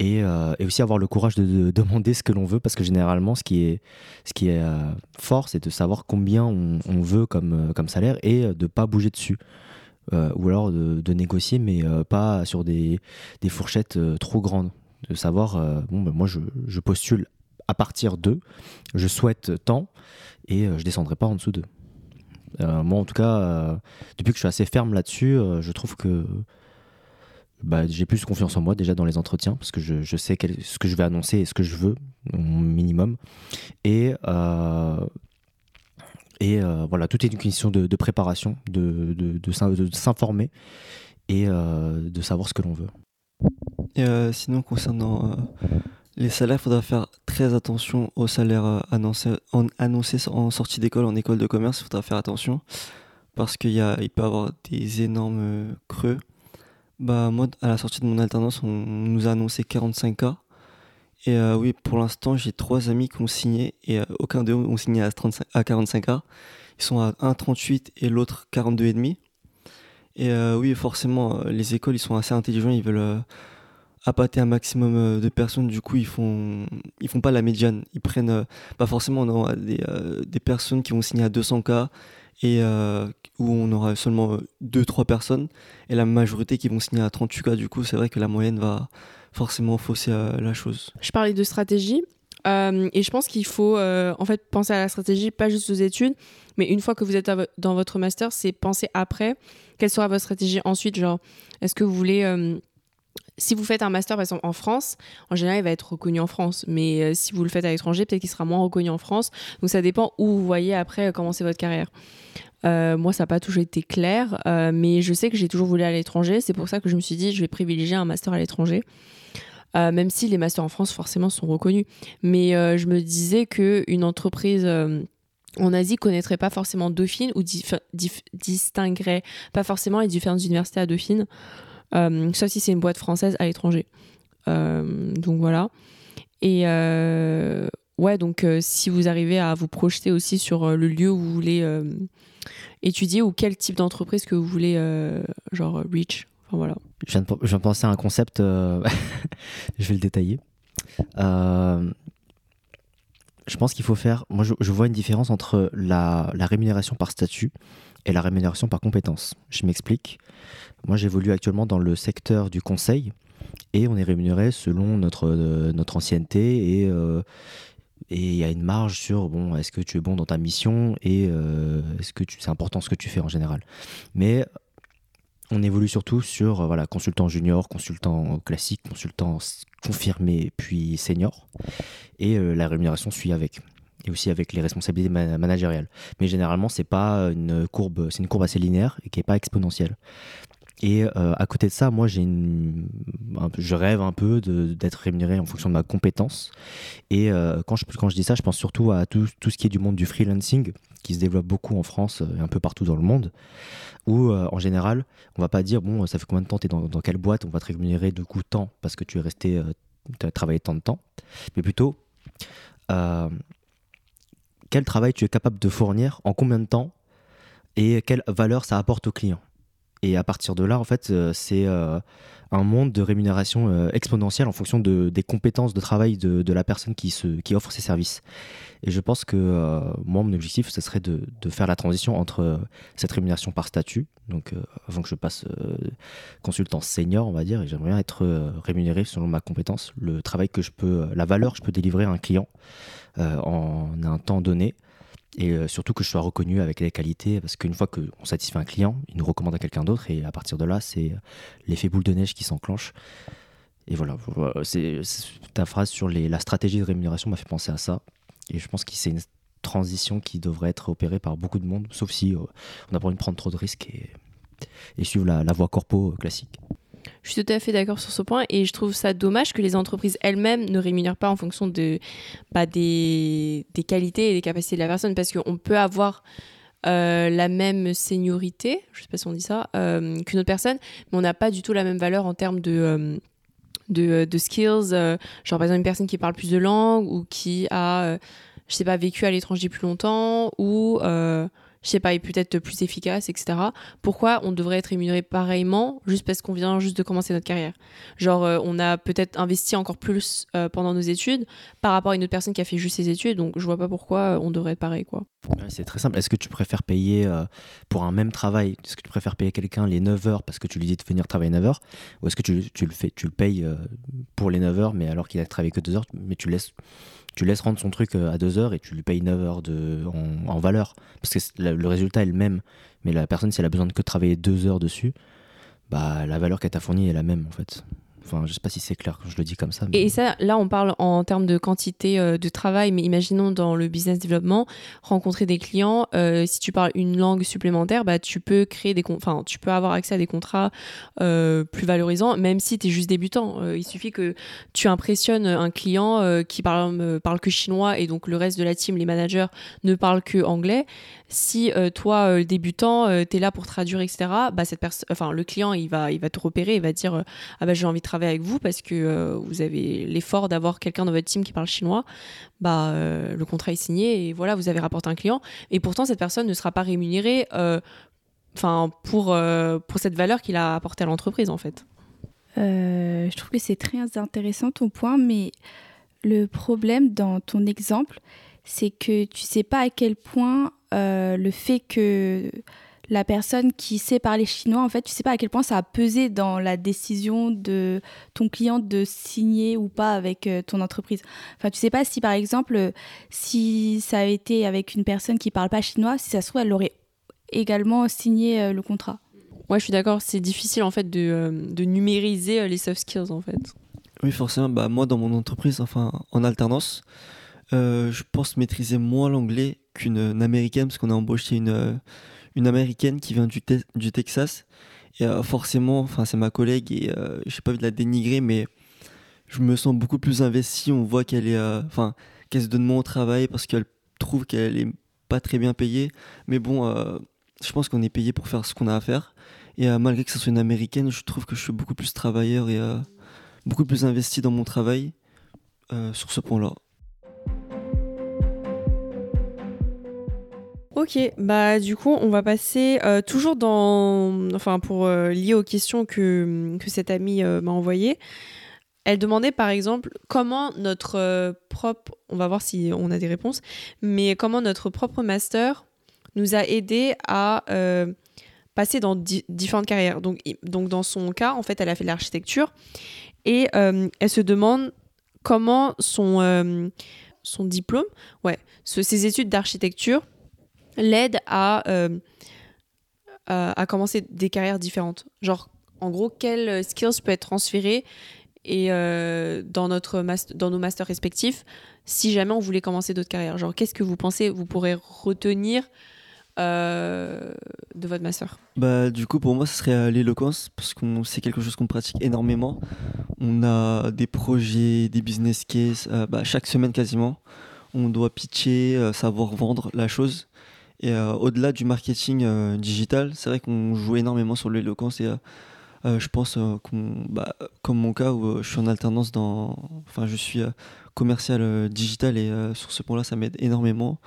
C: et, aussi avoir le courage de, demander ce que l'on veut parce que généralement ce qui est, ce qui est euh, fort c'est de savoir combien on, veut comme, euh, comme salaire et de pas bouger dessus. Ou alors de, négocier mais pas sur des, des fourchettes trop grandes. De savoir bon ben moi je, je, postule à partir de je souhaite tant et je descendrai pas en dessous d'eux. Moi en tout cas depuis que je suis assez ferme là-dessus je trouve que bah, j'ai plus confiance en moi déjà dans les entretiens parce que je, sais ce que je vais annoncer et ce que je veux, mon minimum. Et, euh, et euh, voilà, tout est une question de, préparation, de, de, s'informer et euh, de savoir ce que l'on veut.
D: Sinon, concernant les salaires, il faudra faire très attention aux salaires annoncés en, en sortie d'école, en école de commerce. Il faudra faire attention parce qu'il il peut y avoir des énormes creux bah moi, à la sortie de mon alternance, on nous a annoncé 45K. Et euh, oui, pour l'instant, j'ai trois amis qui ont signé et euh, aucun d'eux ont signé à, 35, à 45K. Ils sont à 1,38 et l'autre 42,5. Et euh, oui, forcément, les écoles, ils sont assez intelligents, ils veulent appâter un maximum de personnes. Du coup, ils font, ils font pas la médiane. Ils prennent, pas forcément, on aura des, des, personnes qui vont signer à 200K et où on aura seulement 2-3 personnes et la majorité qui vont signer à 38K. Du coup, c'est vrai que la moyenne va forcément fausser la chose.
A: Je parlais de stratégie. et je pense qu'il faut en fait penser à la stratégie, pas juste aux études, mais une fois que vous êtes dans votre master, c'est penser après quelle sera votre stratégie ensuite. Genre, est-ce que vous voulez si vous faites un master, par exemple, en France, en général, il va être reconnu en France. Mais euh, si vous le faites à l'étranger, peut-être qu'il sera moins reconnu en France. Donc, ça dépend où vous voyez après euh, commencer votre carrière. Euh, moi, ça n'a pas toujours été clair, mais je sais que j'ai toujours voulu aller à l'étranger. C'est pour ça que je me suis dit, je vais privilégier un master à l'étranger. même si les masters en France, forcément, sont reconnus. Mais je me disais qu'une entreprise en Asie connaîtrait pas forcément Dauphine ou distinguerait pas forcément les différentes universités à Dauphine. Euh, sauf si c'est une boîte française à l'étranger. Euh, donc voilà. Et euh, ouais, donc si vous arrivez à vous projeter aussi sur le lieu où vous voulez étudier ou quel type d'entreprise que vous voulez, genre reach. Enfin, voilà.
C: Je viens, de, penser à un concept, je vais le détailler. je pense qu'il faut faire. Moi, je, vois une différence entre la, rémunération par statut et la rémunération par compétence. Je m'explique. Moi, j'évolue actuellement dans le secteur du conseil et on est rémunéré selon notre, euh, notre ancienneté et euh, et il y a une marge sur bon est-ce que tu es bon dans ta mission et euh, est-ce que c'est important ce que tu fais en général mais on évolue surtout sur voilà consultant junior consultant classique consultant confirmé puis senior et la rémunération suit avec et aussi avec les responsabilités managériales. Mais généralement, c'est pas une courbe, c'est une courbe assez linéaire et qui est pas exponentielle. Et euh, à côté de ça, moi, j'ai je rêve un peu d'être rémunéré en fonction de ma compétence. Et euh, quand, je, quand je dis ça, je pense surtout à tout, tout, ce qui est du monde du freelancing, qui se développe beaucoup en France et un peu partout dans le monde, où euh, en général, on va pas dire, bon, ça fait combien de temps tu es dans, dans, quelle boîte, on va te rémunérer de coup tant parce que tu es resté, tu as travaillé tant de temps, mais plutôt quel travail tu es capable de fournir, en combien de temps, et quelle valeur ça apporte au client. Et à partir de là, en fait, euh, c'est euh, un monde de rémunération euh, exponentielle en fonction de, des compétences de travail de, la personne qui, offre ses services. Et je pense que moi, mon objectif, ce serait de, de, faire la transition entre cette rémunération par statut, donc avant que je passe consultant senior, on va dire, et j'aimerais bien être rémunéré selon ma compétence, le travail que je peux, la valeur que je peux délivrer à un client en un temps donné et euh, surtout que je sois reconnu avec les qualités, parce qu'une fois qu'on satisfait un client, il nous recommande à quelqu'un d'autre, et à partir de là, c'est euh, l'effet boule de neige qui s'enclenche. Et voilà, c'est ta phrase sur la stratégie de rémunération m'a fait penser à ça. Et je pense que c'est une transition qui devrait être opérée par beaucoup de monde, sauf si euh, on n'a pas envie de prendre trop de risques et, et suivre la, la voie corpo classique.
A: Je suis tout à fait d'accord sur ce point et je trouve ça dommage que les entreprises elles-mêmes ne rémunèrent pas en fonction de, bah, des, des, qualités et des capacités de la personne parce qu'on peut avoir euh, la même seniorité, je sais pas si on dit ça, euh, qu'une autre personne, mais on n'a pas du tout la même valeur en termes de, euh, de, de, skills. genre par exemple une personne qui parle plus de langues ou qui a, je sais pas, vécu à l'étranger plus longtemps ou je sais pas, est peut-être plus efficace, etc. Pourquoi on devrait être rémunéré pareillement juste parce qu'on vient juste de commencer notre carrière? Genre, euh, on a peut-être investi encore plus euh, pendant nos études par rapport à une autre personne qui a fait juste ses études, donc je vois pas pourquoi euh, on devrait être pareil, quoi.
C: c'est très simple. Est-ce que tu préfères payer pour un même travail Est-ce que tu préfères payer quelqu'un les 9 heures parce que tu lui dis de venir travailler 9 heures Ou est-ce que tu, le fais, tu le payes pour les 9 heures, mais alors qu'il a travaillé que 2 heures, mais tu laisses tu laisses rendre son truc euh, à 2 heures et tu lui payes 9 heures en, valeur. Parce que le, résultat est le même. Mais la personne, si elle a besoin de que travailler 2 heures dessus, bah, la valeur qu'elle t'a fournie est la même en fait. Enfin, je sais pas si c'est clair quand je le dis comme ça.
A: Et ça, là, on parle en termes de quantité euh, de travail, mais imaginons dans le business développement, rencontrer des clients, euh, si tu parles une langue supplémentaire, bah, tu peux créer des, enfin, tu peux avoir accès à des contrats euh, plus valorisants, même si tu es juste débutant. il suffit que tu impressionnes un client qui parle, parle que chinois et donc le reste de la team, les managers, ne parlent que anglais. Si toi, débutant, tu es là pour traduire, etc., bah, cette enfin, le client, il va, il va te repérer, il va dire, ah bah, j'ai envie de avec vous parce que euh, vous avez l'effort d'avoir quelqu'un dans votre team qui parle chinois, bah, euh, le contrat est signé et voilà, vous avez rapporté un client. Et pourtant, cette personne ne sera pas rémunérée euh, enfin pour, pour cette valeur qu'il a apportée à l'entreprise en fait.
B: Je trouve que c'est très intéressant ton point, mais le problème dans ton exemple, c'est que tu sais pas à quel point le fait que la personne qui sait parler chinois, en fait, tu sais pas à quel point ça a pesé dans la décision de ton client de signer ou pas avec euh, ton entreprise. Enfin, tu sais pas si, par exemple, si ça a été avec une personne qui parle pas chinois, si ça se trouve, elle aurait également signé euh, le contrat.
A: Ouais, je suis d'accord, c'est difficile en fait de, euh, de numériser les soft skills en fait.
D: Oui, forcément, bah, moi dans mon entreprise, enfin en alternance, je pense maîtriser moins l'anglais qu'une américaine parce qu'on a embauché une une américaine qui vient du, Texas. Et euh, forcément, c'est ma collègue et euh, j'ai pas envie de la dénigrer, mais je me sens beaucoup plus investi. On voit qu'elle est, euh, enfin, qu'elle se donne moins au travail parce qu'elle trouve qu'elle est pas très bien payée. Mais bon, je pense qu'on est payé pour faire ce qu'on a à faire. Et malgré que ce soit une américaine, je trouve que je suis beaucoup plus travailleur et beaucoup plus investi dans mon travail sur ce point-là.
A: Ok, bah du coup, on va passer euh, toujours dans, enfin pour euh, lier aux questions que, que cette amie euh, m'a envoyées. Elle demandait par exemple comment notre propre, on va voir si on a des réponses, mais comment notre propre master nous a aidé à passer dans différentes carrières. Donc, donc dans son cas, en fait, elle a fait de l'architecture et elle se demande comment son, son diplôme, ouais, ses études d'architecture l'aide euh, à, à, commencer des carrières différentes. Genre, en gros, quels skills peut être transférés et euh, dans, notre dans nos masters respectifs si jamais on voulait commencer d'autres carrières? Genre, qu'est-ce que vous pensez vous pourrez retenir euh, de votre master?
D: Bah, Du coup, pour moi, ce serait l'éloquence, parce que c'est quelque chose qu'on pratique énormément. On a des projets, des business cases, bah, chaque semaine quasiment. On doit pitcher, savoir vendre la chose. Et euh, au-delà du marketing euh, digital, c'est vrai qu'on joue énormément sur l'éloquence et euh, je pense bah, comme mon cas où je suis en alternance dans, enfin je suis commercial digital et sur ce point-là ça m'aide énormément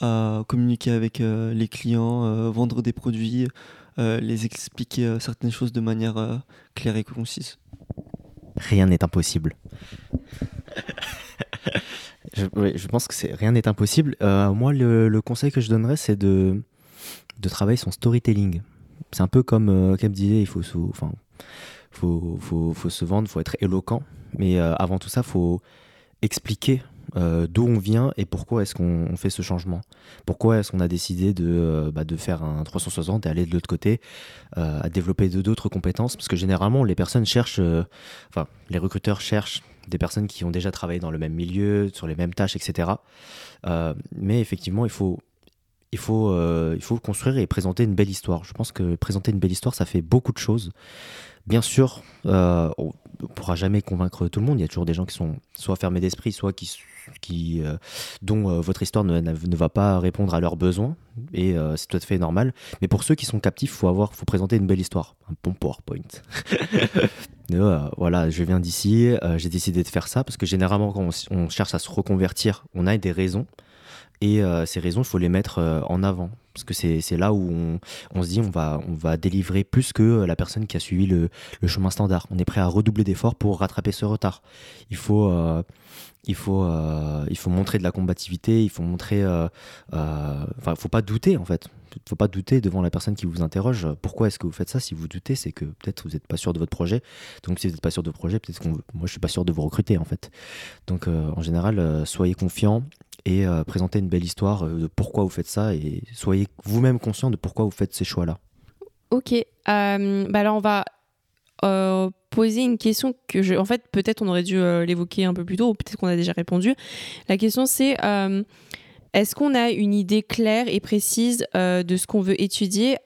D: à communiquer avec les clients, vendre des produits, les expliquer certaines choses de manière claire et concise.
C: Rien n'est impossible. Je, pense que rien n'est impossible. Euh, moi, le, conseil que je donnerais, c'est de, de travailler son storytelling. C'est un peu comme, euh, comme disait, il faut, se vendre, faut être éloquent. Mais euh, avant tout ça, faut expliquer d'où on vient et pourquoi est-ce qu'on fait ce changement. Pourquoi est-ce qu'on a décidé de, bah, faire un 360 et aller de l'autre côté, à développer d'autres compétences? Parce que généralement, les personnes cherchent, enfin, les recruteurs cherchent des personnes qui ont déjà travaillé dans le même milieu, sur les mêmes tâches, etc. Euh, mais effectivement, il faut, il, faut, euh, il faut construire et présenter une belle histoire. Je pense que présenter une belle histoire, ça fait beaucoup de choses. Bien sûr, euh, on ne pourra jamais convaincre tout le monde. Il y a toujours des gens qui sont soit fermés d'esprit, soit qui, qui, dont votre histoire ne, ne, va pas répondre à leurs besoins. Et c'est tout à fait normal. Mais pour ceux qui sont captifs, il faut, avoir, faut présenter une belle histoire. Un bon PowerPoint. Euh, voilà, je viens d'ici, euh, j'ai décidé de faire ça parce que généralement quand on, cherche à se reconvertir, on a des raisons et euh, ces raisons, il faut les mettre en avant parce que c'est là où on, se dit on va, on va délivrer plus que la personne qui a suivi le, le chemin standard. On est prêt à redoubler d'efforts pour rattraper ce retard. Il faut, il faut, il faut montrer de la combativité, il faut montrer, enfin, faut pas douter en fait faut pas douter devant la personne qui vous interroge. Pourquoi est-ce que vous faites ça? Si vous doutez, c'est que peut-être vous n'êtes pas sûr de votre projet. Donc, si vous n'êtes pas sûr de votre projet, peut-être que moi, je suis pas sûr de vous recruter, en fait. Donc, euh, en général, euh, soyez confiant et euh, présentez une belle histoire de pourquoi vous faites ça et soyez vous-même conscient de pourquoi vous faites ces choix-là.
A: Ok. bah alors, on va poser une question que je. En fait, peut-être on aurait dû l'évoquer un peu plus tôt, ou peut-être qu'on a déjà répondu. La question, c'est est-ce qu'on a une idée claire et précise euh, de ce qu'on veut étudier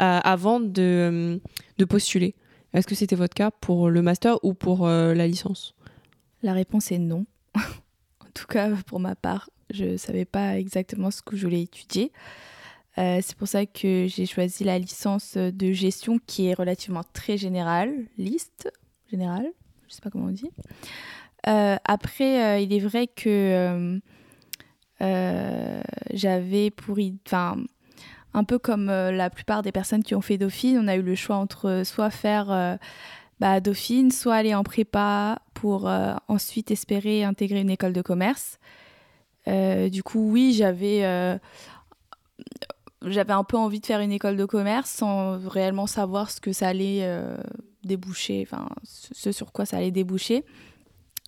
A: euh, avant de, postuler? Est-ce que c'était votre cas pour le master ou pour euh, la licence?
B: La réponse est non. en tout cas, pour ma part, je ne savais pas exactement ce que je voulais étudier. C'est pour ça que j'ai choisi la licence de gestion qui est relativement très générale, liste générale, je ne sais pas comment on dit. après, il est vrai que euh, j'avais pour. Enfin, un peu comme euh, la plupart des personnes qui ont fait Dauphine, on a eu le choix entre soit faire euh, bah, Dauphine, soit aller en prépa pour euh, ensuite espérer intégrer une école de commerce. Euh, du coup, oui, j'avais euh, j'avais un peu envie de faire une école de commerce sans réellement savoir ce que ça allait déboucher, enfin ce sur quoi ça allait déboucher.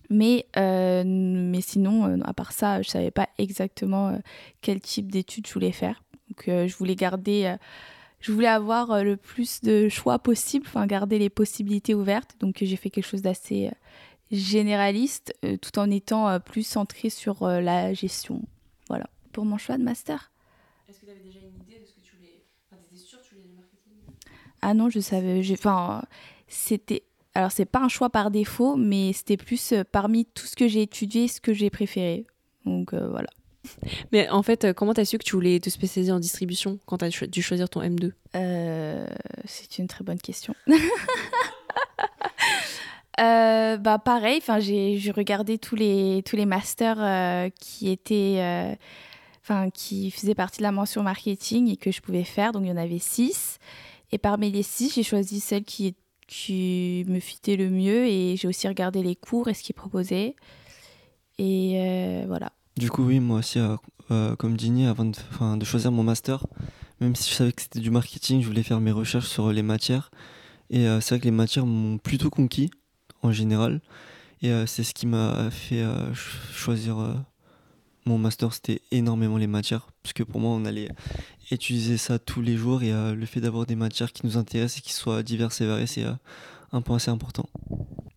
B: Mais, mais sinon, à part ça, je ne savais pas exactement quel type d'études je voulais faire. Donc, je voulais garder je voulais avoir euh, le plus de choix possible, enfin garder les possibilités ouvertes. Donc j'ai fait quelque chose d'assez euh, généraliste, euh, tout en étant plus centré sur la gestion. Voilà, pour mon choix de master.
A: Est-ce que tu avais déjà une idée de ce que tu voulais Enfin, tu étais sûre que tu voulais du marketing
B: Ah non, je savais. Enfin, c'était. Alors, c'est pas un choix par défaut, mais c'était plus parmi tout ce que j'ai étudié, ce que j'ai préféré. Donc voilà.
A: Mais en fait, euh, comment t'as su que tu voulais te spécialiser en distribution quand t'as dû choisir ton M2
B: euh, C'est une très bonne question. Euh, bah pareil, enfin j'ai regardé tous les tous les masters qui étaient, enfin qui faisaient partie de la mention marketing et que je pouvais faire. Donc il y en avait six. Et parmi les six, j'ai choisi celle qui qui me fitait le mieux et j'ai aussi regardé les cours et ce qu'ils proposaient. Et voilà.
D: Du coup, oui, moi aussi, euh, euh, comme Dini, avant de, choisir mon master, même si je savais que c'était du marketing, je voulais faire mes recherches sur les matières. Et euh, c'est vrai que les matières m'ont plutôt conquis, en général. Et c'est ce qui m'a fait choisir mon master, c'était énormément les matières. Parce que pour moi, on allait utiliser ça tous les jours. Et le fait d'avoir des matières qui nous intéressent et qui soient diverses et variées, c'est un point assez important.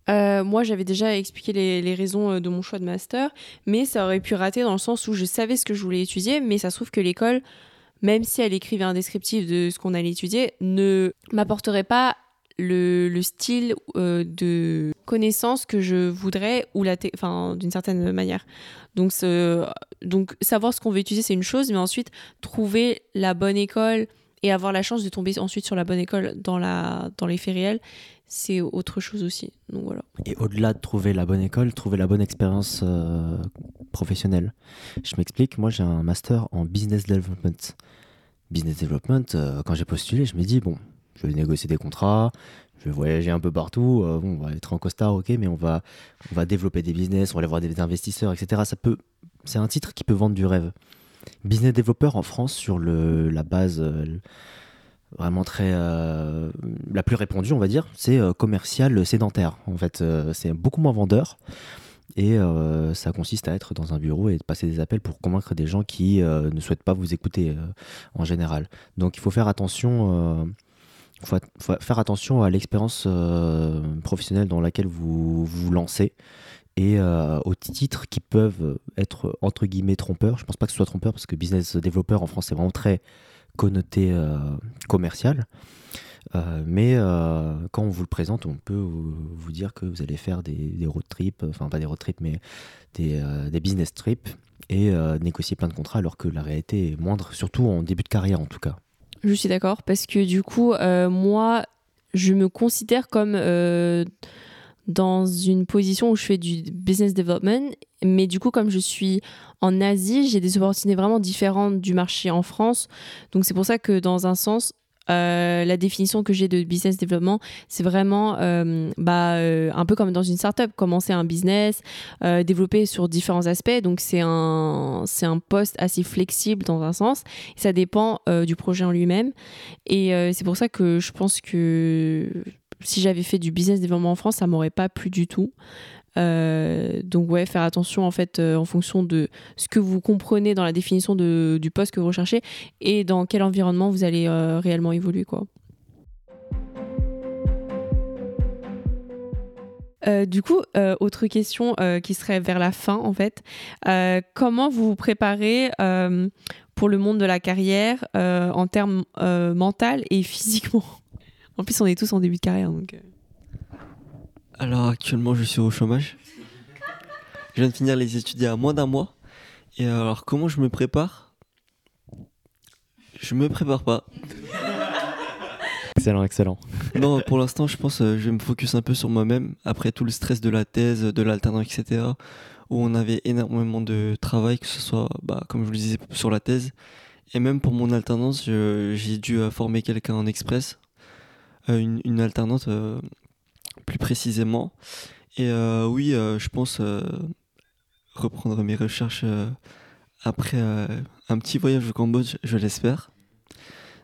A: Euh, moi, j'avais déjà expliqué les, raisons euh, de mon choix de master, mais ça aurait pu rater dans le sens où je savais ce que je voulais étudier, mais ça se trouve que l'école, même si elle écrivait un descriptif de ce qu'on allait étudier, ne m'apporterait pas le, style euh, de connaissance que je voudrais, ou la enfin, d'une certaine manière. Donc, donc savoir ce qu'on veut étudier, c'est une chose, mais ensuite, trouver la bonne école et avoir la chance de tomber ensuite sur la bonne école dans, la, dans les faits réels, c'est autre chose aussi. Donc voilà.
C: Et au-delà de trouver la bonne école, trouver la bonne expérience euh, professionnelle. Je m'explique, moi j'ai un master en business development. Business development, euh, quand j'ai postulé, je me dis, bon, je vais négocier des contrats, je vais voyager un peu partout, euh, on va être en costard, ok, mais on va, développer des business, on va aller voir des investisseurs, etc. C'est un titre qui peut vendre du rêve. Business developer en France, sur le, la base vraiment très euh, la plus répandue on va dire c'est euh, commercial sédentaire en fait euh, c'est beaucoup moins vendeur et ça consiste à être dans un bureau et de passer des appels pour convaincre des gens qui ne souhaitent pas vous écouter en général donc il faut faire attention faut, faire attention à l'expérience professionnelle dans laquelle vous vous lancez et aux titres qui peuvent être entre guillemets trompeurs je pense pas que ce soit trompeur parce que business developer en France c'est vraiment très connoté euh, commercial. Euh, mais euh, quand on vous le présente, on peut vous, dire que vous allez faire des, road trips, enfin pas des road trips, mais des, des business trips et négocier plein de contrats alors que la réalité est moindre, surtout en début de carrière en tout cas.
A: Je suis d'accord parce que du coup, moi, je me considère comme dans une position où je fais du business development. Mais du coup, comme je suis en Asie, j'ai des opportunités vraiment différentes du marché en France. Donc c'est pour ça que dans un sens, euh, la définition que j'ai de business development, c'est vraiment euh, bah, euh, un peu comme dans une startup, commencer un business, développer sur différents aspects. Donc c'est un, c'est un poste assez flexible dans un sens. ça dépend du projet en lui-même. Et c'est pour ça que je pense que si j'avais fait du business développement en France, ça m'aurait pas plu du tout. Euh, donc ouais, faire attention en fait euh, en fonction de ce que vous comprenez dans la définition de, du poste que vous recherchez et dans quel environnement vous allez euh, réellement évoluer quoi. du coup, autre question qui serait vers la fin en fait. comment vous vous préparez pour le monde de la carrière en termes mental et physiquement? En plus, on est tous en début de carrière. Donc...
D: Alors, actuellement, je suis au chômage. Je viens de finir les études il y a moins d'un mois. Et alors, comment je me prépare? Je me prépare pas.
C: Excellent, excellent.
D: Non, pour l'instant, je pense que euh, je vais me focus un peu sur moi-même. Après tout le stress de la thèse, de l'alternance, etc., où on avait énormément de travail, que ce soit, bah, comme je vous le disais, sur la thèse. Et même pour mon alternance, j'ai dû euh, former quelqu'un en express, euh, une, alternante euh, plus précisément. Et oui, je pense reprendre mes recherches après un petit voyage au Cambodge, je l'espère.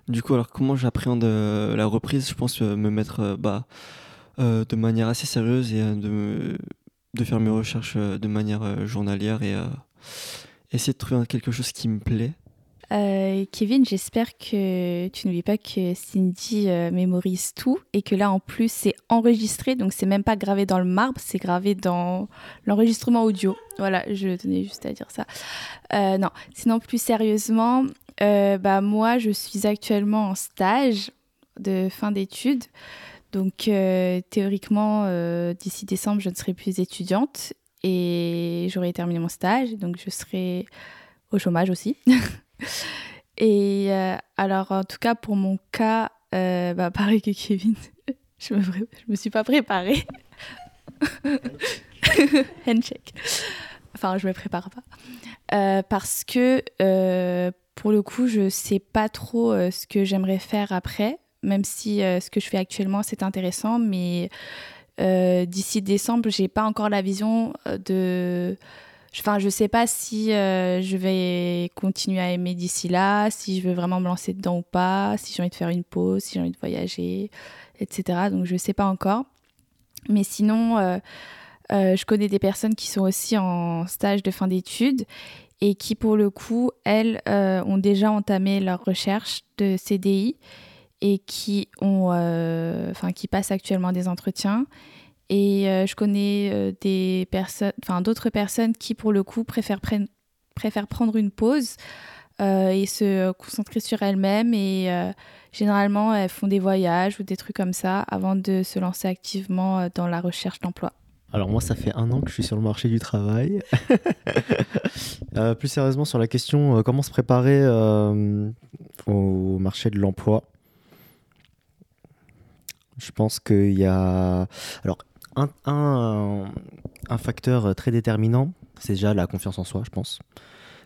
D: Du coup, alors comment j'appréhende la reprise? Je pense me mettre bah, de manière assez sérieuse et de, de faire mes recherches de manière journalière et essayer de trouver quelque chose qui me plaît.
B: Euh, Kevin, j'espère que tu n'oublies pas que Cindy euh, mémorise tout et que là en plus c'est enregistré, donc c'est même pas gravé dans le marbre, c'est gravé dans l'enregistrement audio. Voilà, je tenais juste à dire ça. Euh, non, sinon plus sérieusement, bah moi je suis actuellement en stage de fin d'études. Donc théoriquement, d'ici décembre, je ne serai plus étudiante et j'aurai terminé mon stage, donc je serai au chômage aussi. Et euh, alors, en tout cas, pour mon cas, euh, bah, pareil que Kevin, je me, me suis pas préparée. Handshake. Enfin, je me prépare pas. Euh, parce que pour le coup, je sais pas trop ce que j'aimerais faire après, même si ce que je fais actuellement c'est intéressant, mais d'ici décembre, j'ai pas encore la vision de Enfin, je sais pas si euh, je vais continuer à aimer d'ici là, si je veux vraiment me lancer dedans ou pas, si j'ai envie de faire une pause, si j'ai envie de voyager, etc. Donc, je sais pas encore. Mais sinon, euh, euh, je connais des personnes qui sont aussi en stage de fin d'études et qui, pour le coup, elles ont déjà entamé leur recherche de CDI et qui ont, qui passent actuellement des entretiens et euh, je connais euh, des personnes, enfin d'autres personnes qui, pour le coup, préfèrent, préfèrent prendre une pause euh, et se concentrer sur elles-mêmes. Et généralement, elles font des voyages ou des trucs comme ça avant de se lancer activement dans la recherche d'emploi.
C: Alors moi, ça fait un an que je suis sur le marché du travail. plus sérieusement, sur la question comment se préparer au marché de l'emploi? Je pense qu'il y a... Alors, un, un, facteur très déterminant, c'est déjà la confiance en soi, je pense.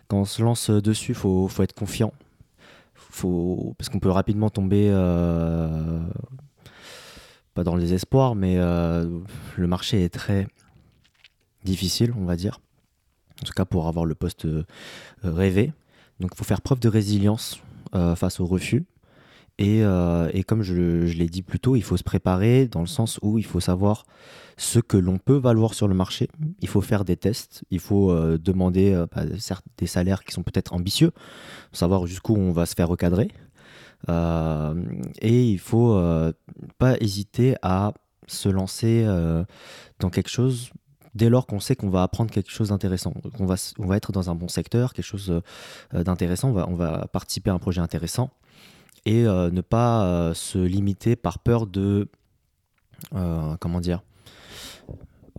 C: Quand on se lance dessus, il faut, être confiant. Faut, parce qu'on peut rapidement tomber, euh, pas dans le désespoir, mais euh, le marché est très difficile, on va dire. En tout cas, pour avoir le poste euh, rêvé. Donc, il faut faire preuve de résilience face au refus. Et, euh, et, comme je, l'ai dit plus tôt, il faut se préparer dans le sens où il faut savoir ce que l'on peut valoir sur le marché. Il faut faire des tests, il faut euh, demander euh, bah, des salaires qui sont peut-être ambitieux, savoir jusqu'où on va se faire recadrer. et il faut pas hésiter à se lancer dans quelque chose dès lors qu'on sait qu'on va apprendre quelque chose d'intéressant, qu'on va, on va être dans un bon secteur, quelque chose d'intéressant, on on va participer à un projet intéressant et euh, ne pas euh, se limiter par peur de euh, comment dire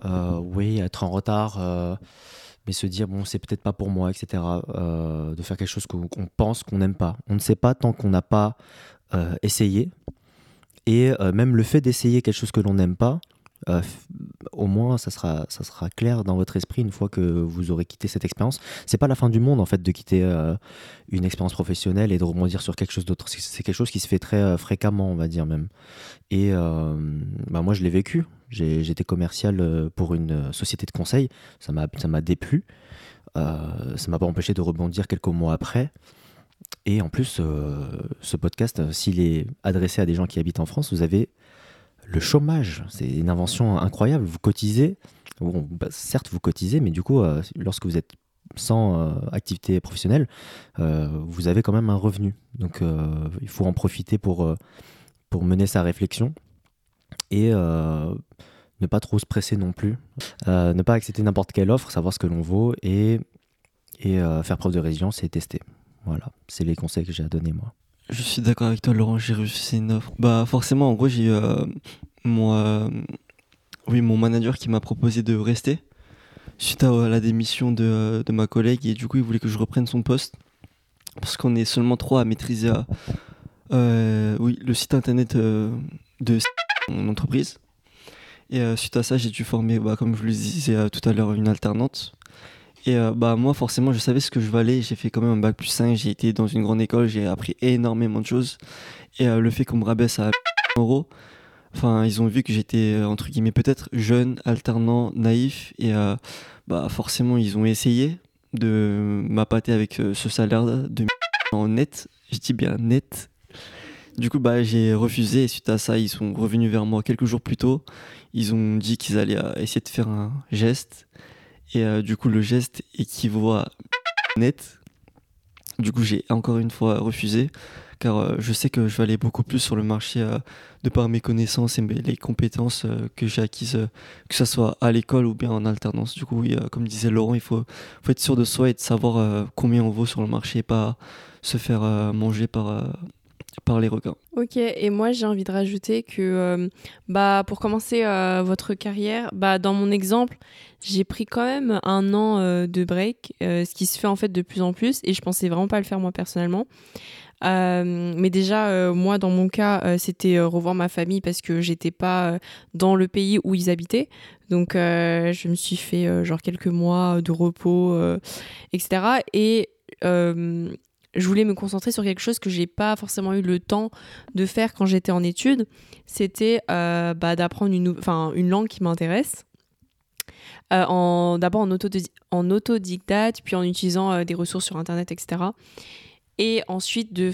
C: oui être en retard mais se dire bon c'est peut-être pas pour moi etc de faire quelque chose qu'on pense qu'on n'aime pas. On ne sait pas tant qu'on n'a pas essayé. Et même le fait d'essayer quelque chose que l'on n'aime pas euh, au moins ça sera, ça sera clair dans votre esprit une fois que vous aurez quitté cette expérience. C'est pas la fin du monde en fait de quitter euh, une expérience professionnelle et de rebondir sur quelque chose d'autre. C'est quelque chose qui se fait très euh, fréquemment, on va dire même. Et bah moi je l'ai vécu. J'étais commercial pour une société de conseil. Ça m'a déplu. ça m'a pas empêché de rebondir quelques mois après. Et en plus, ce podcast, s'il est adressé à des gens qui habitent en France, vous avez le chômage, c'est une invention incroyable. Vous cotisez, bah, certes vous cotisez, mais du coup, euh, lorsque vous êtes sans euh, activité professionnelle, euh, vous avez quand même un revenu. Donc il faut en profiter pour, mener sa réflexion et ne pas trop se presser non plus. ne pas accepter n'importe quelle offre, savoir ce que l'on vaut et, et faire preuve de résilience et tester. Voilà, c'est les conseils que j'ai à donner moi.
D: Je suis d'accord avec toi, Laurent. J'ai reçu une offre. Bah, forcément, en gros, j'ai eu euh, mon, euh, oui, mon manager qui m'a proposé de rester suite à, la démission de, de, ma collègue. Et du coup, il voulait que je reprenne son poste parce qu'on est seulement trois à maîtriser euh, oui, le site internet de mon entreprise. Et suite à ça, j'ai dû former, bah, comme je le disais tout à l'heure, une alternante et euh, bah, moi, forcément, je savais ce que je valais. J'ai fait quand même un bac plus 5. J'ai été dans une grande école. J'ai appris énormément de choses. Et euh, le fait qu'on me rabaisse à euros, enfin, ils ont vu que j'étais euh, entre guillemets peut-être jeune, alternant, naïf, et bah forcément ils ont essayé de m'appâter avec ce salaire de en net. Je dis bien net. Du coup, bah, j'ai refusé et suite à ça, ils sont revenus vers moi quelques jours plus tôt. Ils ont dit qu'ils allaient essayer de faire un geste. Et du coup, le geste équivaut à net. Du coup, j'ai encore une fois refusé car euh, je sais que je vais aller beaucoup plus sur le marché euh, de par mes connaissances et les compétences euh, que j'ai acquises, que ce soit à l'école ou bien en alternance. Du coup, comme disait Laurent, il faut, faut, être sûr de soi et de savoir combien on vaut sur le marché et pas se faire manger par par les requins.
A: Ok, et moi j'ai envie de rajouter que bah, pour commencer votre carrière, bah, dans mon exemple, j'ai pris quand même un an de break, ce qui se fait en fait de plus en plus, et je pensais vraiment pas le faire moi personnellement. Euh, mais déjà, euh, moi, dans mon cas, euh, c'était revoir ma famille parce que j'étais pas dans le pays où ils habitaient. Donc, je me suis fait genre quelques mois de repos, etc. Et je voulais me concentrer sur quelque chose que j'ai pas forcément eu le temps de faire quand j'étais en études. C'était bah, d'apprendre une, langue qui m'intéresse. d'abord en, en autodidacte, puis en utilisant des ressources sur Internet, etc et ensuite de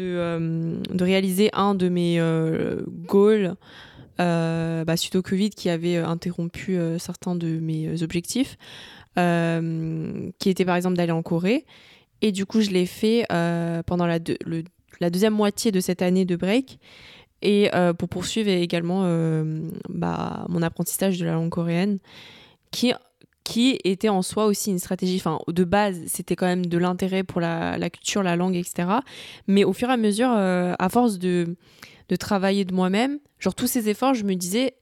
A: euh, réaliser un de mes euh, goals euh, bah, suite au Covid qui avait interrompu certains de mes objectifs qui était par exemple d'aller en Corée et du coup je l'ai fait pendant la, deuxième moitié de cette année de break et pour poursuivre également bah, mon apprentissage de la langue coréenne qui était en soi aussi une stratégie. Enfin, de base, c'était quand même de l'intérêt pour la, culture, la langue, etc. Mais au fur et à mesure, euh, à force de, travailler de moi-même, genre tous ces efforts, je me disais,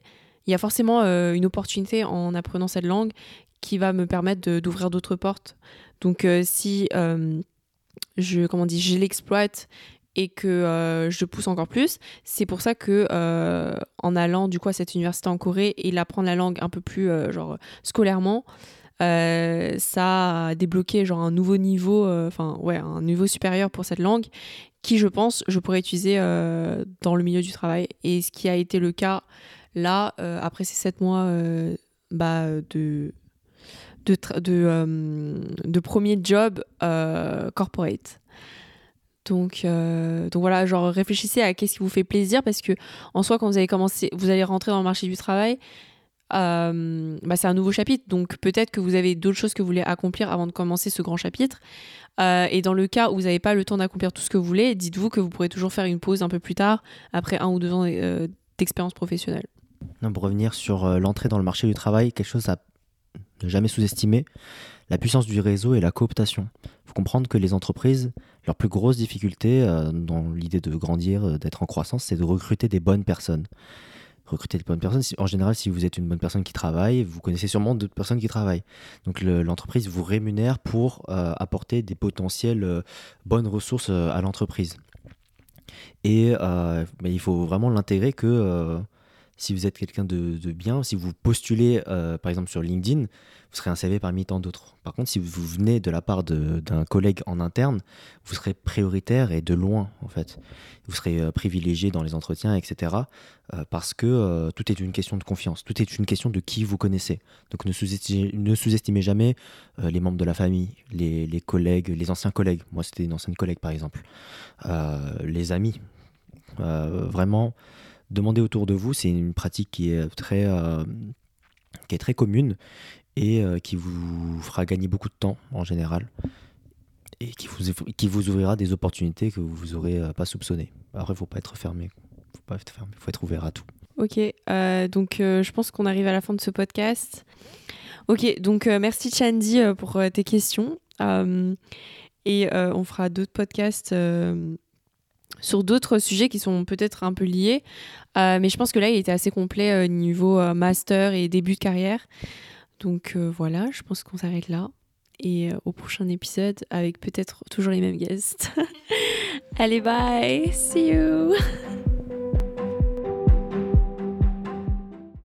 A: il y a forcément euh, une opportunité en apprenant cette langue qui va me permettre d'ouvrir d'autres portes. Donc, euh, si je, comment l'exploite et que euh, je pousse encore plus. C'est pour ça que euh, en allant du coup à cette université en Corée et l'apprendre la langue un peu plus euh, genre scolairement, ça a débloqué genre un nouveau niveau, enfin ouais, un niveau supérieur pour cette langue qui je pense je pourrais utiliser dans le milieu du travail et ce qui a été le cas là après ces sept mois bah, de de, de, de, premier job corporate. Donc, euh, donc voilà, genre réfléchissez à qu'est-ce qui vous fait plaisir parce que en soi, quand vous allez commencer, vous allez rentrer dans le marché du travail, euh, bah, c'est un nouveau chapitre. Donc peut-être que vous avez d'autres choses que vous voulez accomplir avant de commencer ce grand chapitre. Euh, et dans le cas où vous n'avez pas le temps d'accomplir tout ce que vous voulez, dites-vous que vous pourrez toujours faire une pause un peu plus tard, après un ou deux ans d'expérience professionnelle.
C: Non, pour revenir sur l'entrée dans le marché du travail, quelque chose à ne jamais sous-estimer, la puissance du réseau et la cooptation. Il faut comprendre que les entreprises, leur plus grosse difficulté euh, dans l'idée de grandir, euh, d'être en croissance, c'est de recruter des bonnes personnes. Recruter des bonnes personnes, en général, si vous êtes une bonne personne qui travaille, vous connaissez sûrement d'autres personnes qui travaillent. Donc l'entreprise vous rémunère pour euh, apporter des potentielles bonnes ressources à l'entreprise. Et il faut vraiment l'intégrer que si vous êtes quelqu'un de, de, bien, si vous postulez par exemple sur LinkedIn, vous serez un CV parmi tant d'autres. Par contre, si vous venez de la part d'un collègue en interne, vous serez prioritaire et de loin, en fait. Vous serez euh, privilégié dans les entretiens, etc. Euh, parce que euh, tout est une question de confiance, tout est une question de qui vous connaissez. Donc ne sous-estimez jamais les membres de la famille, les, les, collègues, les anciens collègues. Moi, c'était une ancienne collègue, par exemple. les amis. vraiment, demandez autour de vous. C'est une pratique qui est très qui est très commune et euh, qui vous fera gagner beaucoup de temps en général et qui vous, qui vous ouvrira des opportunités que vous n'aurez euh, pas soupçonnées. Après, il ne faut pas être fermé. Il faut pas être fermé. faut être ouvert à tout.
A: Ok, euh, donc je pense qu'on arrive à la fin de ce podcast. Ok, donc merci Chandy pour tes questions. et on fera d'autres podcasts sur d'autres sujets qui sont peut-être un peu liés. mais je pense que là, il était assez complet niveau master et début de carrière. Donc euh, voilà, je pense qu'on s'arrête là. Et euh, au prochain épisode avec peut-être toujours les mêmes guests. Allez, bye! See you!